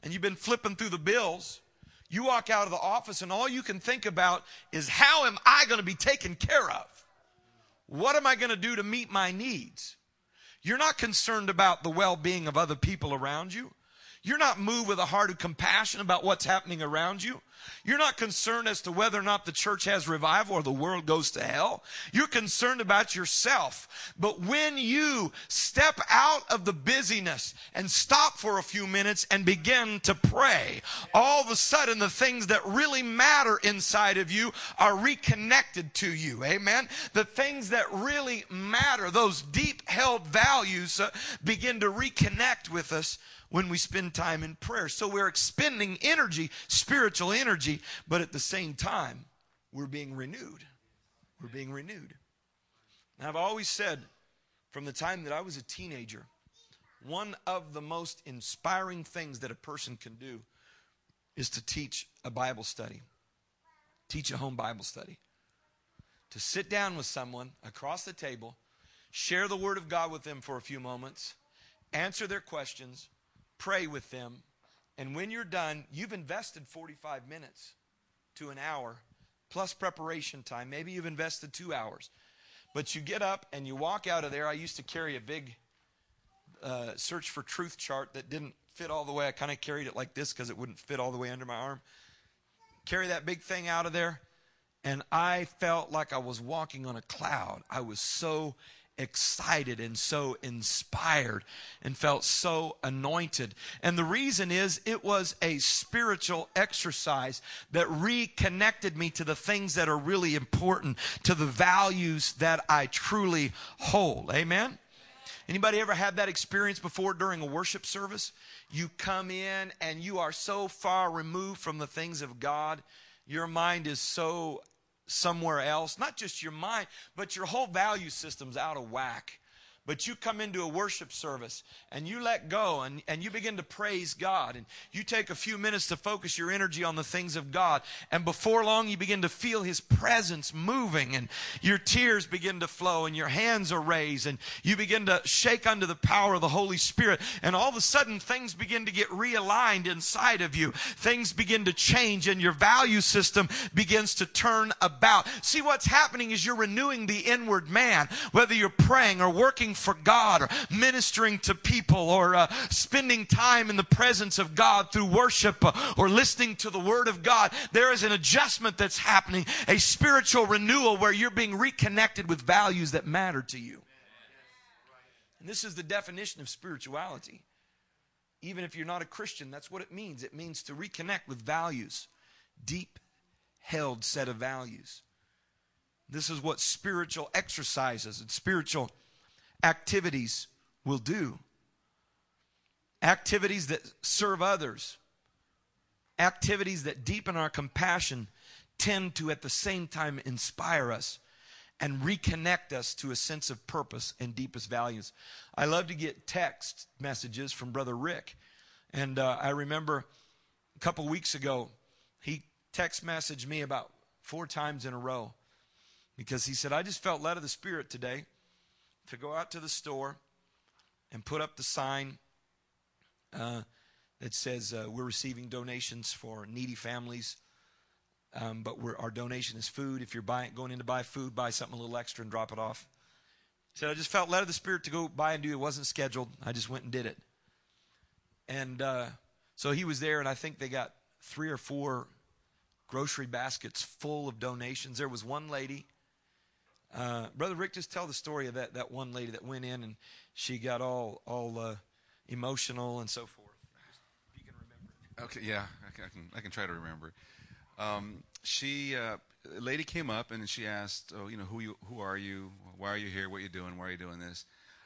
and you've been flipping through the bills. You walk out of the office, and all you can think about is how am I going to be taken care of? What am I going to do to meet my needs? You're not concerned about the well being of other people around you. You're not moved with a heart of compassion about what's happening around you. You're not concerned as to whether or not the church has revival or the world goes to hell. You're concerned about yourself. But when you step out of the busyness and stop for a few minutes and begin to pray, all of a sudden the things that really matter inside of you are reconnected to you. Amen. The things that really matter, those deep held values, uh, begin to reconnect with us when we spend time in prayer. So we're expending energy, spiritual energy, but at the same time, we're being renewed. We're being renewed. I've always said from the time that I was a teenager, one of the most inspiring things that a person can do is to teach a Bible study, teach a home Bible study. To sit down with someone across the table, share the Word of God with them for a few moments, answer their questions, pray with them, and when you're done, you've invested 45 minutes to an hour plus preparation time. Maybe you've invested two hours. But you get up and you walk out of there. I used to carry a big uh, search for truth chart that didn't fit all the way. I kind of carried it like this because it wouldn't fit all the way under my arm. Carry that big thing out of there, and I felt like I was walking on a cloud. I was so excited and so inspired and felt so anointed. And the reason is it was a spiritual exercise that reconnected me to the things that are really important, to the values that I truly hold. Amen. Anybody ever had that experience before during a worship service? You come in and you are so far removed from the things of God. Your mind is so somewhere else. Not just your mind, but your whole value system's out of whack. But you come into a worship service and you let go and, and you begin to praise God and you take a few minutes to focus your energy on the things of God. And before long, you begin to feel His presence moving and your tears begin to flow and your hands are raised and you begin to shake under the power of the Holy Spirit. And all of a sudden, things begin to get realigned inside of you. Things begin to change and your value system begins to turn about. See, what's happening is you're renewing the inward man, whether you're praying or working for God or ministering to people or uh, spending time in the presence of God through worship uh, or listening to the Word of God, there is an adjustment that's happening, a spiritual renewal where you're being reconnected with values that matter to you. And this is the definition of spirituality. Even if you're not a Christian, that's what it means. It means to reconnect with values, deep held set of values. This is what spiritual exercises and spiritual activities will do. Activities that serve others, activities that deepen our compassion, tend to at the same time inspire us and reconnect us to a sense of purpose and deepest values. I love to get text messages from Brother Rick. And uh, I remember a couple weeks ago, he text messaged me about four times in a row because he said, I just felt led of the Spirit today to go out to the store and put up the sign uh, that says uh, we're receiving donations for needy families. Um, but our donation is food. If you're buying, going in to buy food, buy something a little extra and drop it off. So I just felt led of the Spirit to go buy and do it. wasn't scheduled. I just went and did it. And uh, so he was there, and I think they got three or four grocery baskets full of donations. There was one lady uh, Brother Rick, just tell the story of that, that one lady that went in and she got all all uh, emotional and so forth. Remember. Okay, yeah, I can I can, I can try to remember. Um, she uh, lady came up and she asked, "Oh, you know, who you who are you? Why are you here? What are you doing? Why are you doing this?"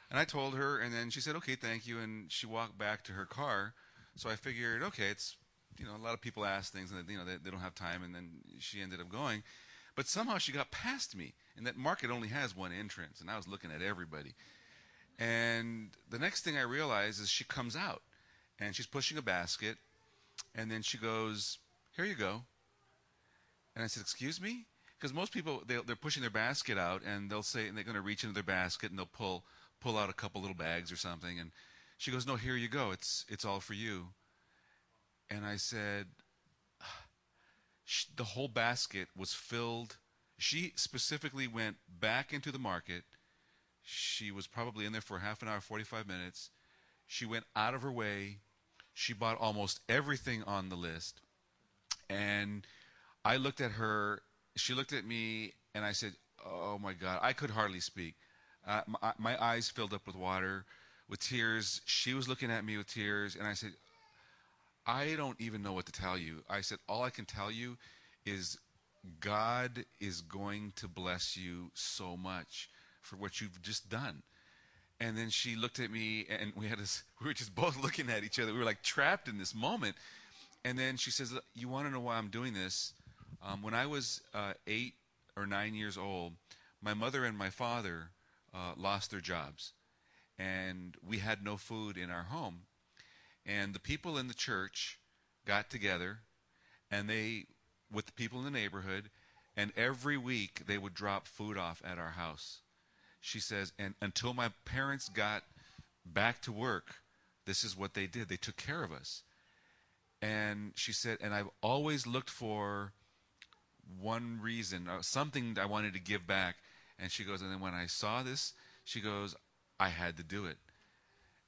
And I told her, and then she said, "Okay, thank you." And she walked back to her car. So I figured, okay, it's you know, a lot of people ask things and you know they, they don't have time, and then she ended up going. But somehow she got past me. And that market only has one entrance. And I was looking at everybody. And the next thing I realize is she comes out and she's pushing a basket. And then she goes, Here you go. And I said, Excuse me? Because most people, they, are pushing their basket out and they'll say, and they're going to reach into their basket and they'll pull, pull out a couple little bags or something. And she goes, No, here you go. It's, it's all for you. And I said, ah, the whole basket was filled. She specifically went back into the market. She was probably in there for half an hour, 45 minutes. She went out of her way. She bought almost everything on the list. And I looked at her. She looked at me, and I said, Oh my God, I could hardly speak. Uh, my, my eyes filled up with water, with tears. She was looking at me with tears, and I said, I don't even know what to tell you. I said, All I can tell you is God is going to bless you so much for what you've just done. And then she looked at me, and we had this, we were just both looking at each other. We were like trapped in this moment. And then she says, You want to know why I'm doing this? Um, when I was uh, eight or nine years old, my mother and my father uh, lost their jobs. and we had no food in our home. And the people in the church got together, and they, with the people in the neighborhood, and every week they would drop food off at our house. She says, and until my parents got back to work, this is what they did. They took care of us. And she said, and I've always looked for one reason, uh, something I wanted to give back. And she goes, and then when I saw this, she goes, I had to do it.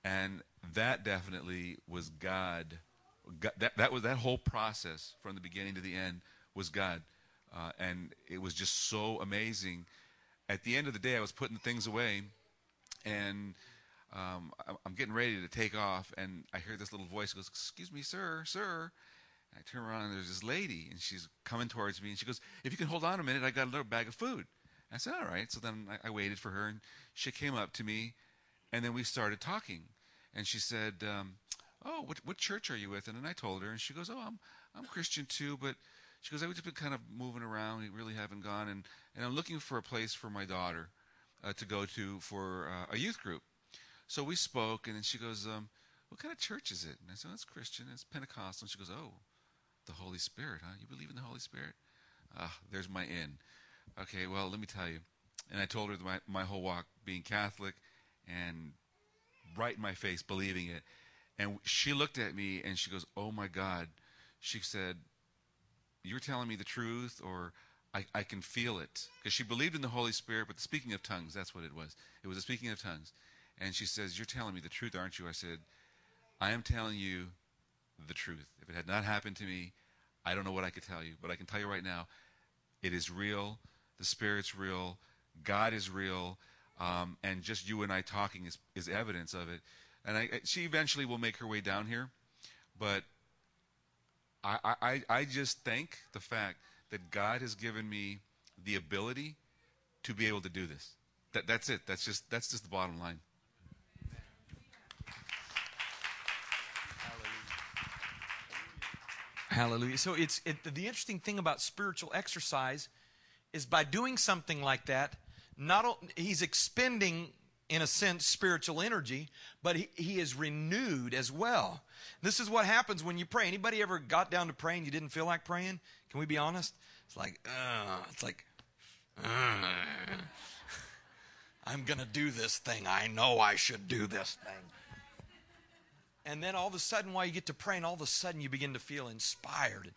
And that definitely was God. God that, that was that whole process from the beginning to the end was God. Uh, and it was just so amazing. At the end of the day, I was putting things away, and um, I'm getting ready to take off, and I hear this little voice goes, "Excuse me, sir, sir." And I turn around, and there's this lady, and she's coming towards me, and she goes, "If you can hold on a minute, I got a little bag of food." I said, "All right." So then I, I waited for her, and she came up to me, and then we started talking, and she said, um, "Oh, what what church are you with?" And then I told her, and she goes, "Oh, I'm I'm Christian too, but." She goes, I've just been kind of moving around. We really haven't gone, and, and I'm looking for a place for my daughter uh, to go to for uh, a youth group. So we spoke, and then she goes, um, "What kind of church is it?" And I said, "It's Christian. It's Pentecostal." And she goes, "Oh, the Holy Spirit, huh? You believe in the Holy Spirit?" Ah, there's my in. Okay, well, let me tell you. And I told her my my whole walk being Catholic, and right in my face believing it. And she looked at me and she goes, "Oh my God," she said, "You're telling me the truth, or?" I, I can feel it. Because she believed in the Holy Spirit, but the speaking of tongues, that's what it was. It was the speaking of tongues. And she says, You're telling me the truth, aren't you? I said, I am telling you the truth. If it had not happened to me, I don't know what I could tell you. But I can tell you right now, it is real. The Spirit's real. God is real. Um, and just you and I talking is, is evidence of it. And I, she eventually will make her way down here. But I, I, I just thank the fact that God has given me the ability to be able to do this. That, that's it. That's just, that's just the bottom line. Hallelujah. So it's it, the interesting thing about spiritual exercise is by doing something like that, not he's expending in a sense spiritual energy, but he, he is renewed as well. This is what happens when you pray. Anybody ever got down to praying you didn't feel like praying? Can we be honest? It's like, uh, it's like, uh, I'm going to do this thing. I know I should do this thing. And then all of a sudden, while you get to praying, all of a sudden you begin to feel inspired.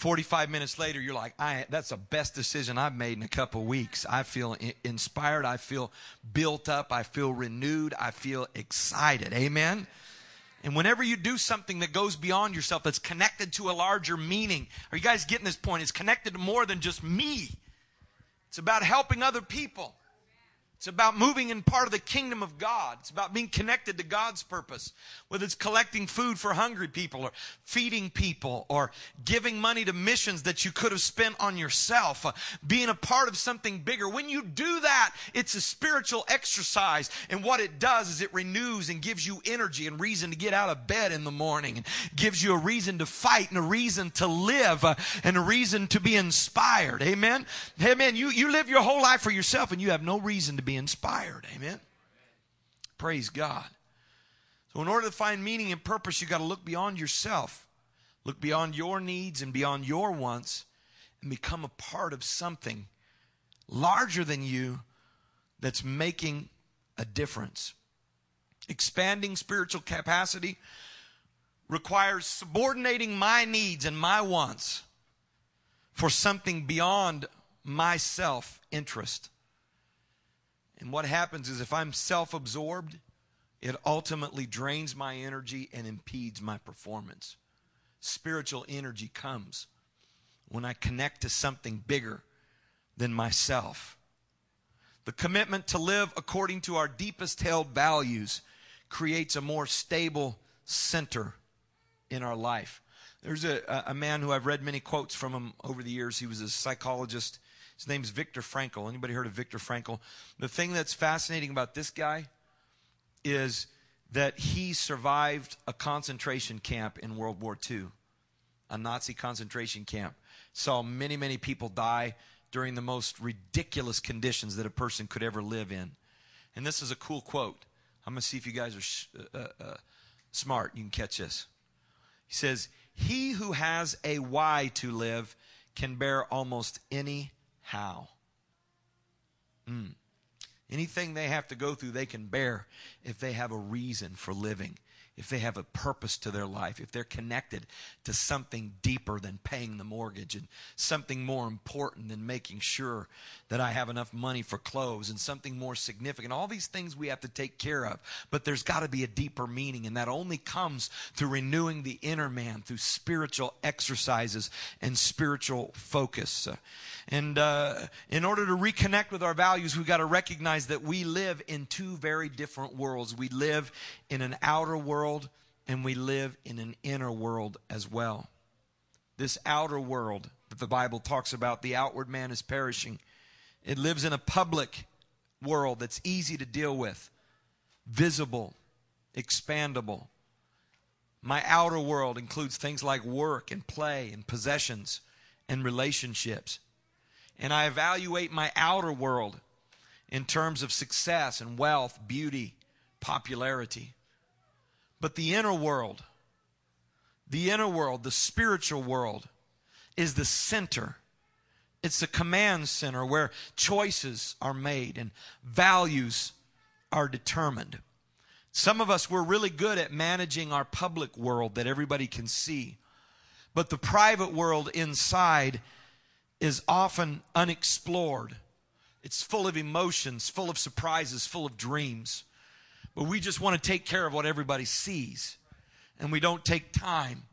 45 minutes later, you're like, I, that's the best decision I've made in a couple weeks. I feel inspired. I feel built up. I feel renewed. I feel excited. Amen. And whenever you do something that goes beyond yourself, that's connected to a larger meaning, are you guys getting this point? It's connected to more than just me. It's about helping other people. It's about moving in part of the kingdom of God. It's about being connected to God's purpose. Whether it's collecting food for hungry people or feeding people or giving money to missions that you could have spent on yourself, uh, being a part of something bigger. When you do that, it's a spiritual exercise. And what it does is it renews and gives you energy and reason to get out of bed in the morning and gives you a reason to fight and a reason to live uh, and a reason to be inspired. Amen. Amen. You, you live your whole life for yourself and you have no reason to be be inspired. Amen. Praise God. So, in order to find meaning and purpose, you got to look beyond yourself, look beyond your needs and beyond your wants, and become a part of something larger than you that's making a difference. Expanding spiritual capacity requires subordinating my needs and my wants for something beyond my self interest. And what happens is if I'm self absorbed, it ultimately drains my energy and impedes my performance. Spiritual energy comes when I connect to something bigger than myself. The commitment to live according to our deepest held values creates a more stable center in our life. There's a, a man who I've read many quotes from him over the years. He was a psychologist his name's Viktor Frankl. Anybody heard of Viktor Frankl? The thing that's fascinating about this guy is that he survived a concentration camp in World War II, a Nazi concentration camp. Saw many, many people die during the most ridiculous conditions that a person could ever live in. And this is a cool quote. I'm going to see if you guys are sh- uh, uh, uh, smart. You can catch this. He says, He who has a why to live can bear almost any how. Mm. Anything they have to go through, they can bear if they have a reason for living if they have a purpose to their life, if they're connected to something deeper than paying the mortgage and something more important than making sure that I have enough money for clothes and something more significant. All these things we have to take care of, but there's got to be a deeper meaning, and that only comes through renewing the inner man, through spiritual exercises and spiritual focus. And uh, in order to reconnect with our values, we've got to recognize that we live in two very different worlds. We live in an outer world and we live in an inner world as well. This outer world that the Bible talks about, the outward man is perishing. It lives in a public world that's easy to deal with, visible, expandable. My outer world includes things like work and play and possessions and relationships. And I evaluate my outer world in terms of success and wealth, beauty, popularity. But the inner world, the inner world, the spiritual world, is the center. It's the command center where choices are made and values are determined. Some of us, we're really good at managing our public world that everybody can see. But the private world inside is often unexplored. It's full of emotions, full of surprises, full of dreams. But we just want to take care of what everybody sees. And we don't take time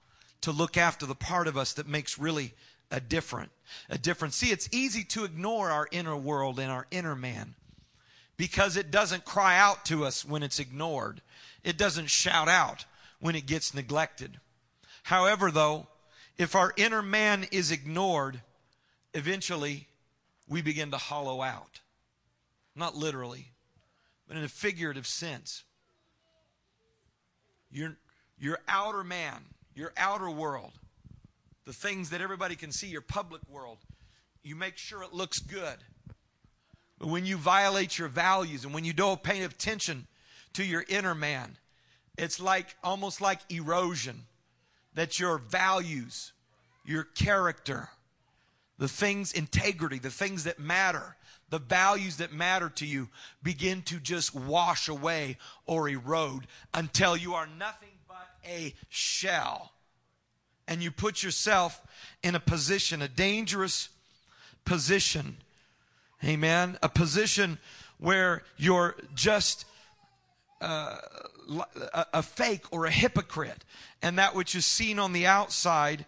to look after the part of us that makes really a different a difference. See, it's easy to ignore our inner world and our inner man because it doesn't cry out to us when it's ignored. It doesn't shout out when it gets neglected. However, though, if our inner man is ignored, eventually we begin to hollow out. Not literally, but in a figurative sense. Your, your outer man, your outer world, the things that everybody can see, your public world, you make sure it looks good. But when you violate your values and when you don't pay attention to your inner man, it's like almost like erosion that your values, your character, the things, integrity, the things that matter, the values that matter to you begin to just wash away or erode until you are nothing but a shell. And you put yourself in a position, a dangerous position. Amen. A position where you're just uh, a fake or a hypocrite. And that which is seen on the outside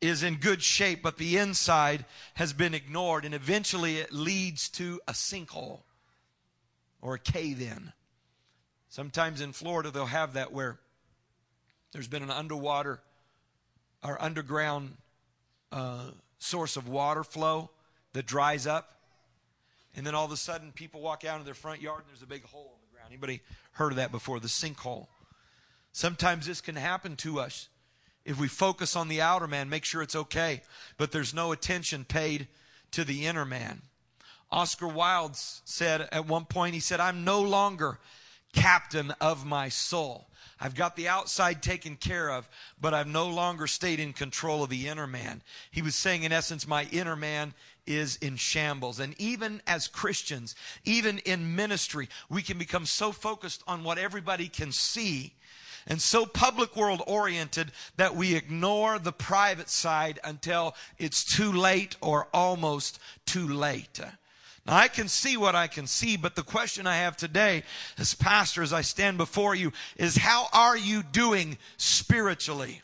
is in good shape, but the inside has been ignored, and eventually it leads to a sinkhole or a cave in. Sometimes in Florida, they'll have that where there's been an underwater or underground uh, source of water flow that dries up. And then all of a sudden, people walk out in their front yard and there's a big hole in the ground. Anybody heard of that before? The sinkhole. Sometimes this can happen to us if we focus on the outer man, make sure it's okay, but there's no attention paid to the inner man. Oscar Wilde said at one point, he said, I'm no longer captain of my soul. I've got the outside taken care of, but I've no longer stayed in control of the inner man. He was saying, in essence, my inner man is in shambles. And even as Christians, even in ministry, we can become so focused on what everybody can see and so public world oriented that we ignore the private side until it's too late or almost too late. Now, I can see what I can see, but the question I have today as pastor as I stand before you is how are you doing spiritually?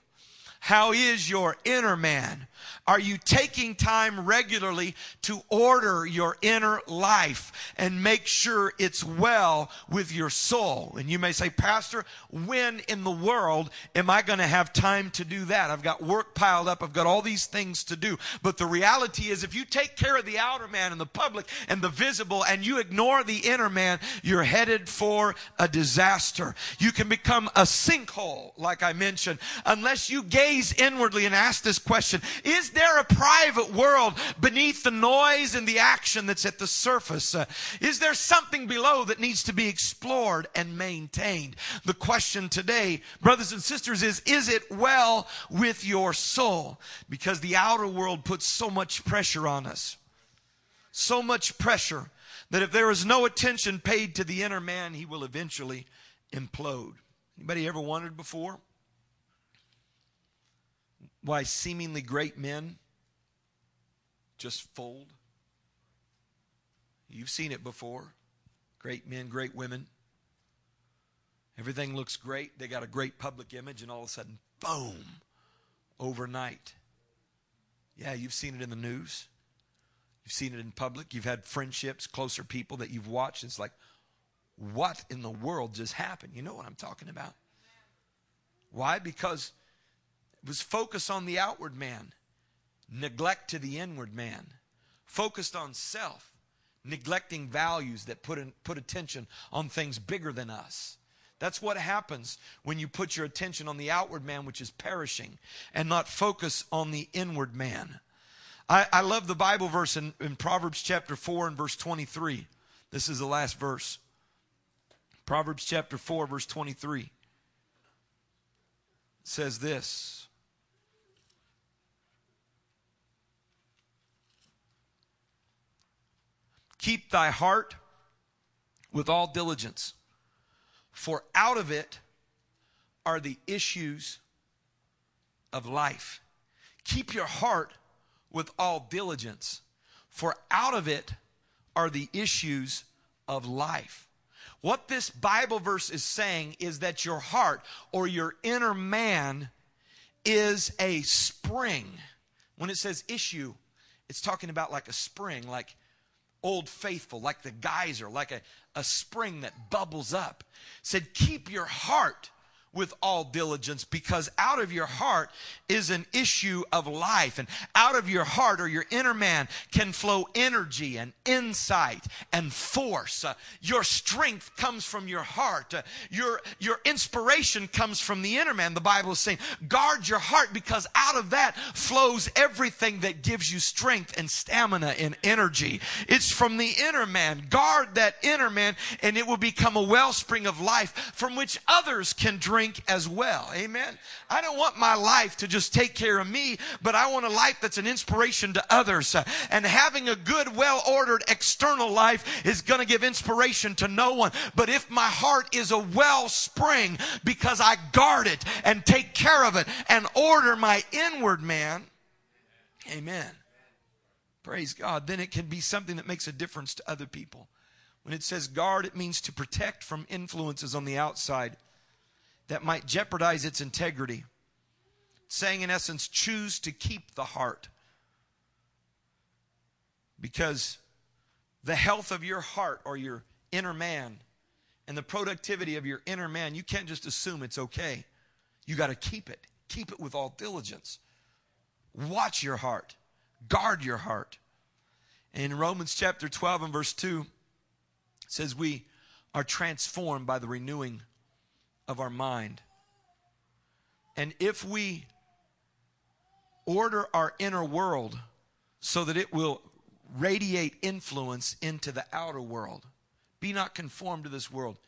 How is your inner man? Are you taking time regularly to order your inner life and make sure it's well with your soul? And you may say, Pastor, when in the world am I going to have time to do that? I've got work piled up. I've got all these things to do. But the reality is, if you take care of the outer man and the public and the visible and you ignore the inner man, you're headed for a disaster. You can become a sinkhole, like I mentioned, unless you gaze inwardly and ask this question Is there a private world beneath the noise and the action that's at the surface? Uh, is there something below that needs to be explored and maintained? The question today, brothers and sisters, is is it well with your soul? Because the outer world puts so much pressure on us. So much pressure that if there is no attention paid to the inner man, he will eventually implode. Anybody ever wondered before why seemingly great men just fold? You've seen it before. Great men, great women. Everything looks great. They got a great public image, and all of a sudden, boom, overnight. Yeah, you've seen it in the news. You've seen it in public. You've had friendships, closer people that you've watched. It's like, what in the world just happened? You know what I'm talking about. Why? Because was focused on the outward man, neglect to the inward man, focused on self, neglecting values that put, in, put attention on things bigger than us. That's what happens when you put your attention on the outward man, which is perishing, and not focus on the inward man. I, I love the Bible verse in, in Proverbs chapter 4 and verse 23. This is the last verse. Proverbs chapter 4, verse 23 says this. Keep thy heart with all diligence, for out of it are the issues of life. Keep your heart with all diligence, for out of it are the issues of life. What this Bible verse is saying is that your heart or your inner man is a spring. When it says issue, it's talking about like a spring, like old faithful, like the geyser, like a, a spring that bubbles up. Said, keep your heart with all diligence because out of your heart is an issue of life. And out of your heart or your inner man can flow energy and insight and force. Uh, your strength comes from your heart. Uh, your, your inspiration comes from the inner man. The Bible is saying, guard your heart because out of that flows everything that gives you strength and stamina and energy. It's from the inner man. Guard that inner man and it will become a wellspring of life from which others can drink drink as well. Amen. I don't want my life to just take care of me, but I want a life that's an inspiration to others. And having a good, well ordered external life is going to give inspiration to no one. But if my heart is a wellspring because I guard it and take care of it and order my inward man, amen. Praise God. Then it can be something that makes a difference to other people. When it says guard, it means to protect from influences on the outside that might jeopardize its integrity. Saying, in essence, choose to keep the heart. Because the health of your heart or your inner man and the productivity of your inner man, you can't just assume it's okay. You got to keep it. Keep it with all diligence. Watch your heart, guard your heart. In Romans chapter 12 and verse 2, says, We are transformed by the renewing of our mind. And if we order our inner world so that it will radiate influence into the outer world, be not conformed to this world.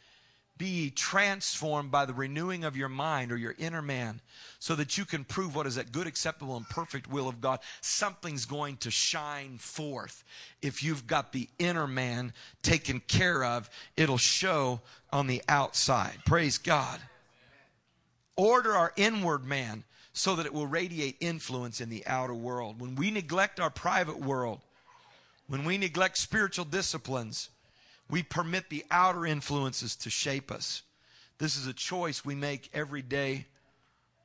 Be transformed by the renewing of your mind or your inner man so that you can prove what is that good, acceptable, and perfect will of God. Something's going to shine forth. If you've got the inner man taken care of, it'll show on the outside. Praise God. Order our inward man so that it will radiate influence in the outer world. When we neglect our private world, when we neglect spiritual disciplines, we permit the outer influences to shape us. This is a choice we make every day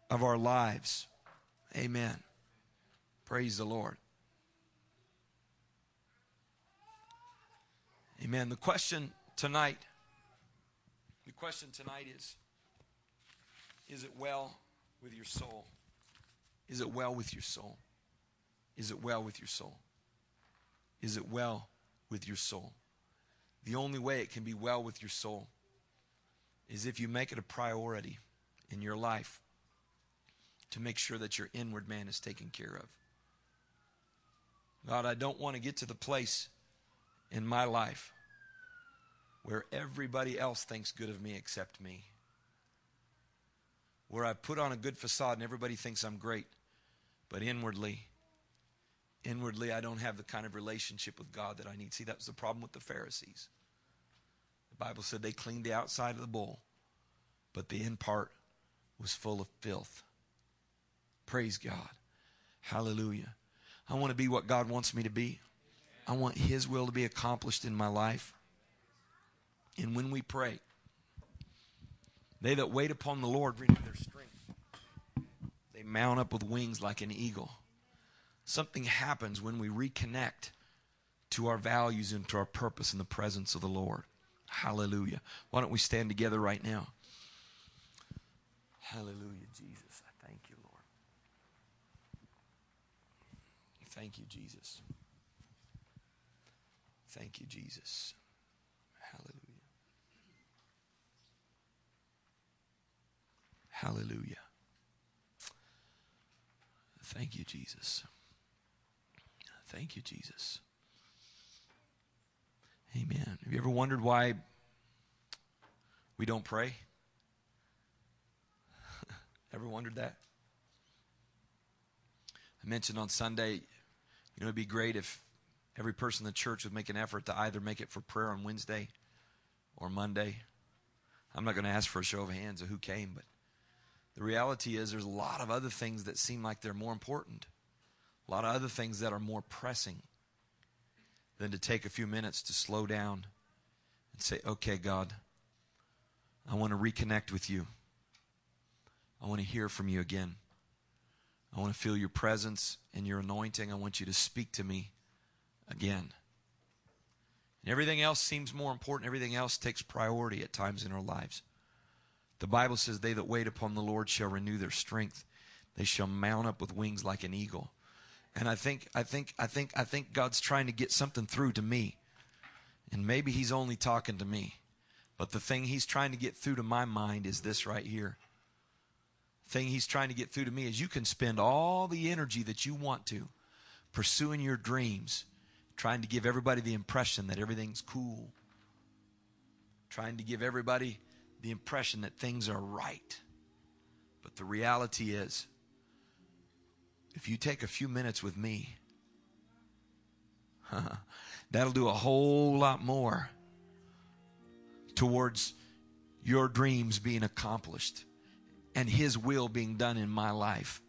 of our lives. Amen. Praise the Lord. Amen. The question tonight, the question tonight is Is it well with your soul? Is it well with your soul? Is it well with your soul? Is it well with your soul? The only way it can be well with your soul is if you make it a priority in your life to make sure that your inward man is taken care of. God, I don't want to get to the place in my life where everybody else thinks good of me except me. Where I put on a good facade and everybody thinks I'm great, but inwardly, inwardly, I don't have the kind of relationship with God that I need. See, that was the problem with the Pharisees. The Bible said they cleaned the outside of the bowl, but the in part was full of filth. Praise God. Hallelujah. I want to be what God wants me to be. I want His will to be accomplished in my life. And when we pray, they that wait upon the Lord renew their strength. They mount up with wings like an eagle. Something happens when we reconnect to our values and to our purpose in the presence of the Lord. Hallelujah. Why don't we stand together right now? Hallelujah, Jesus. I thank you, Lord. Thank you, Jesus. Thank you, Jesus. Hallelujah. Hallelujah. Thank you, Jesus. Thank you, Jesus. Amen. Have you ever wondered why we don't pray? ever wondered that? I mentioned on Sunday, you know, it'd be great if every person in the church would make an effort to either make it for prayer on Wednesday or Monday. I'm not going to ask for a show of hands of who came, but the reality is there's a lot of other things that seem like they're more important, a lot of other things that are more pressing than to take a few minutes to slow down and say, okay, God, I want to reconnect with you. I want to hear from you again. I want to feel your presence and your anointing. I want you to speak to me again. And everything else seems more important. Everything else takes priority at times in our lives. The Bible says, They that wait upon the Lord shall renew their strength. They shall mount up with wings like an eagle. And I think, I think, I think, I think God's trying to get something through to me. And maybe He's only talking to me. But the thing He's trying to get through to my mind is this right here. Thing He's trying to get through to me is you can spend all the energy that you want to pursuing your dreams, trying to give everybody the impression that everything's cool, trying to give everybody the impression that things are right. But the reality is, if you take a few minutes with me, that'll do a whole lot more towards your dreams being accomplished and His will being done in my life.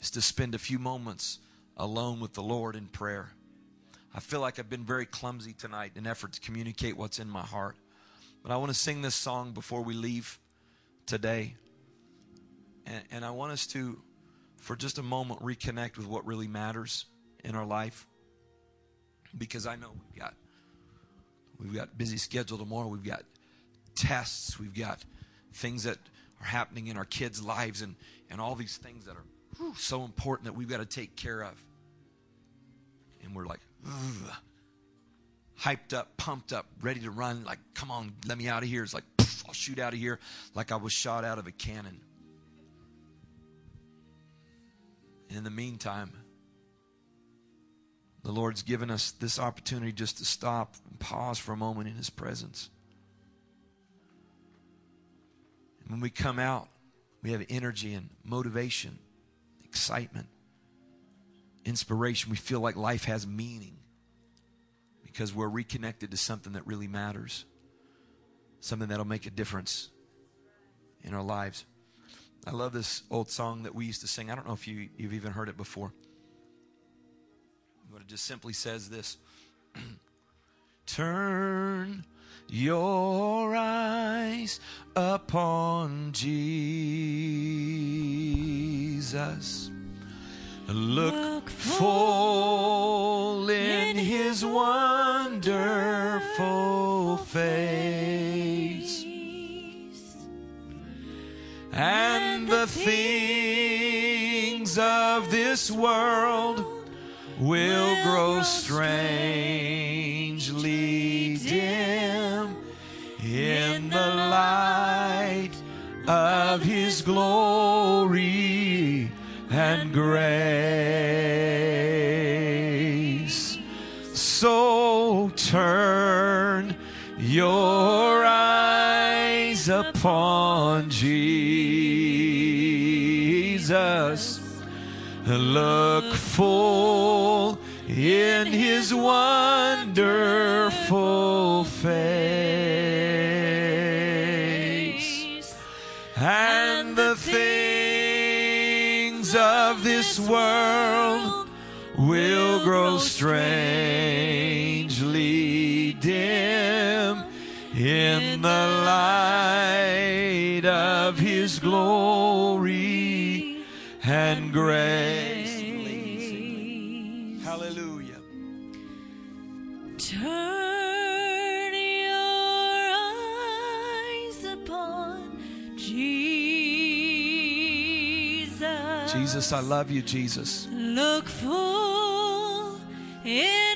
Is to spend a few moments alone with the Lord in prayer. I feel like I've been very clumsy tonight in effort to communicate what's in my heart. But I want to sing this song before we leave today. And, and I want us to for just a moment reconnect with what really matters in our life. Because I know we've got we've got busy schedule tomorrow. We've got tests. We've got things that are happening in our kids lives and and all these things that are whew, so important that we've got to take care of. And we're like ugh, hyped up pumped up ready to run. Like come on let me out of here. It's like poof, I'll shoot out of here like I was shot out of a cannon in the meantime, the Lord's given us this opportunity just to stop and pause for a moment in His presence. And when we come out, we have energy and motivation, excitement, inspiration. We feel like life has meaning because we're reconnected to something that really matters, something that'll make a difference in our lives. I love this old song that we used to sing. I don't know if you, you've even heard it before. But it just simply says this Turn your eyes upon Jesus. Look, Look full in his wonderful face. And the things of this world will grow strangely dim in the light of his glory and grace. So turn your eyes upon Look full in his wonderful face. And the things of this world will grow strangely I love you, Jesus. Look full in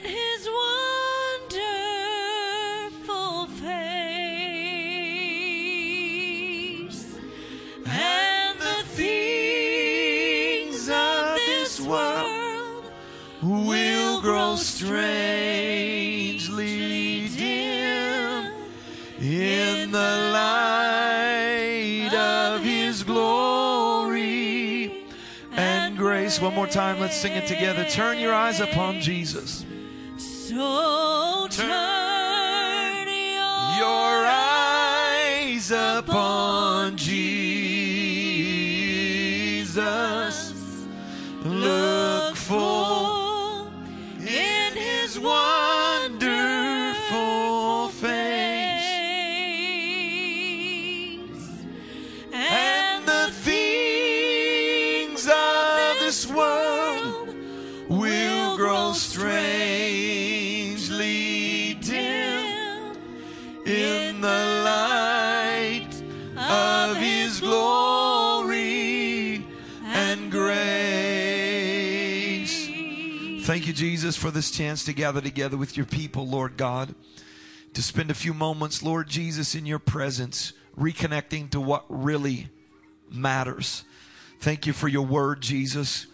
One more time, let's sing it together. Turn your eyes upon Jesus. So turn your, Your eyes upon strangely dim in the light of his glory and grace. Thank you, Jesus, for this chance to gather together with your people, Lord God, to spend a few moments, Lord Jesus, in your presence, reconnecting to what really matters. Thank you for your word, Jesus.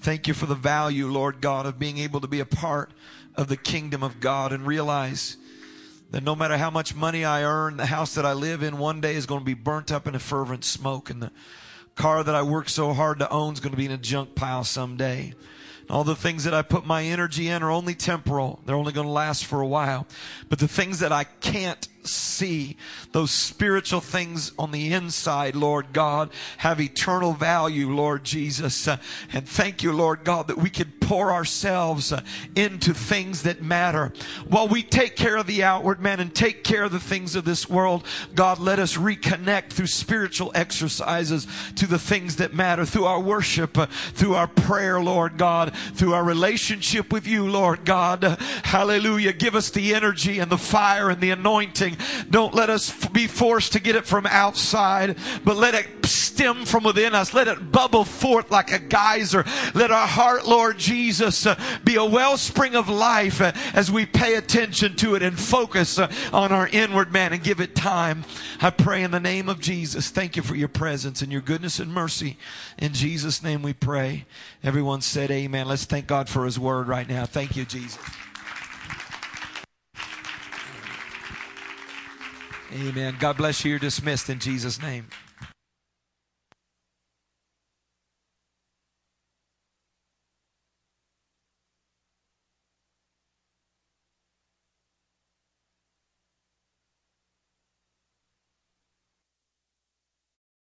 Thank you for the value, Lord God, of being able to be a part of the kingdom of God and realize that no matter how much money I earn, the house that I live in one day is going to be burnt up in a fervent smoke, and the car that I work so hard to own is going to be in a junk pile someday. All the things that I put my energy in are only temporal. They're only going to last for a while. But the things that I can't see, those spiritual things on the inside, Lord God, have eternal value, Lord Jesus. And thank you, Lord God, that we can pour ourselves into things that matter. While we take care of the outward man and take care of the things of this world, God, let us reconnect through spiritual exercises to the things that matter, through our worship, through our prayer, Lord God, through our relationship with you, Lord God. Hallelujah. Give us the energy and the fire and the anointing. Don't let us be forced to get it from outside, but let it stem from within us. Let it bubble forth like a geyser. Let our heart, Lord Jesus, uh, be a wellspring of life uh, as we pay attention to it and focus uh, on our inward man and give it time. I pray in the name of Jesus. Thank you for your presence and your goodness and mercy. In Jesus' name we pray. Everyone said amen. Let's thank God for his word right now. Thank you, Jesus. Amen. God bless you. You're dismissed in Jesus' name.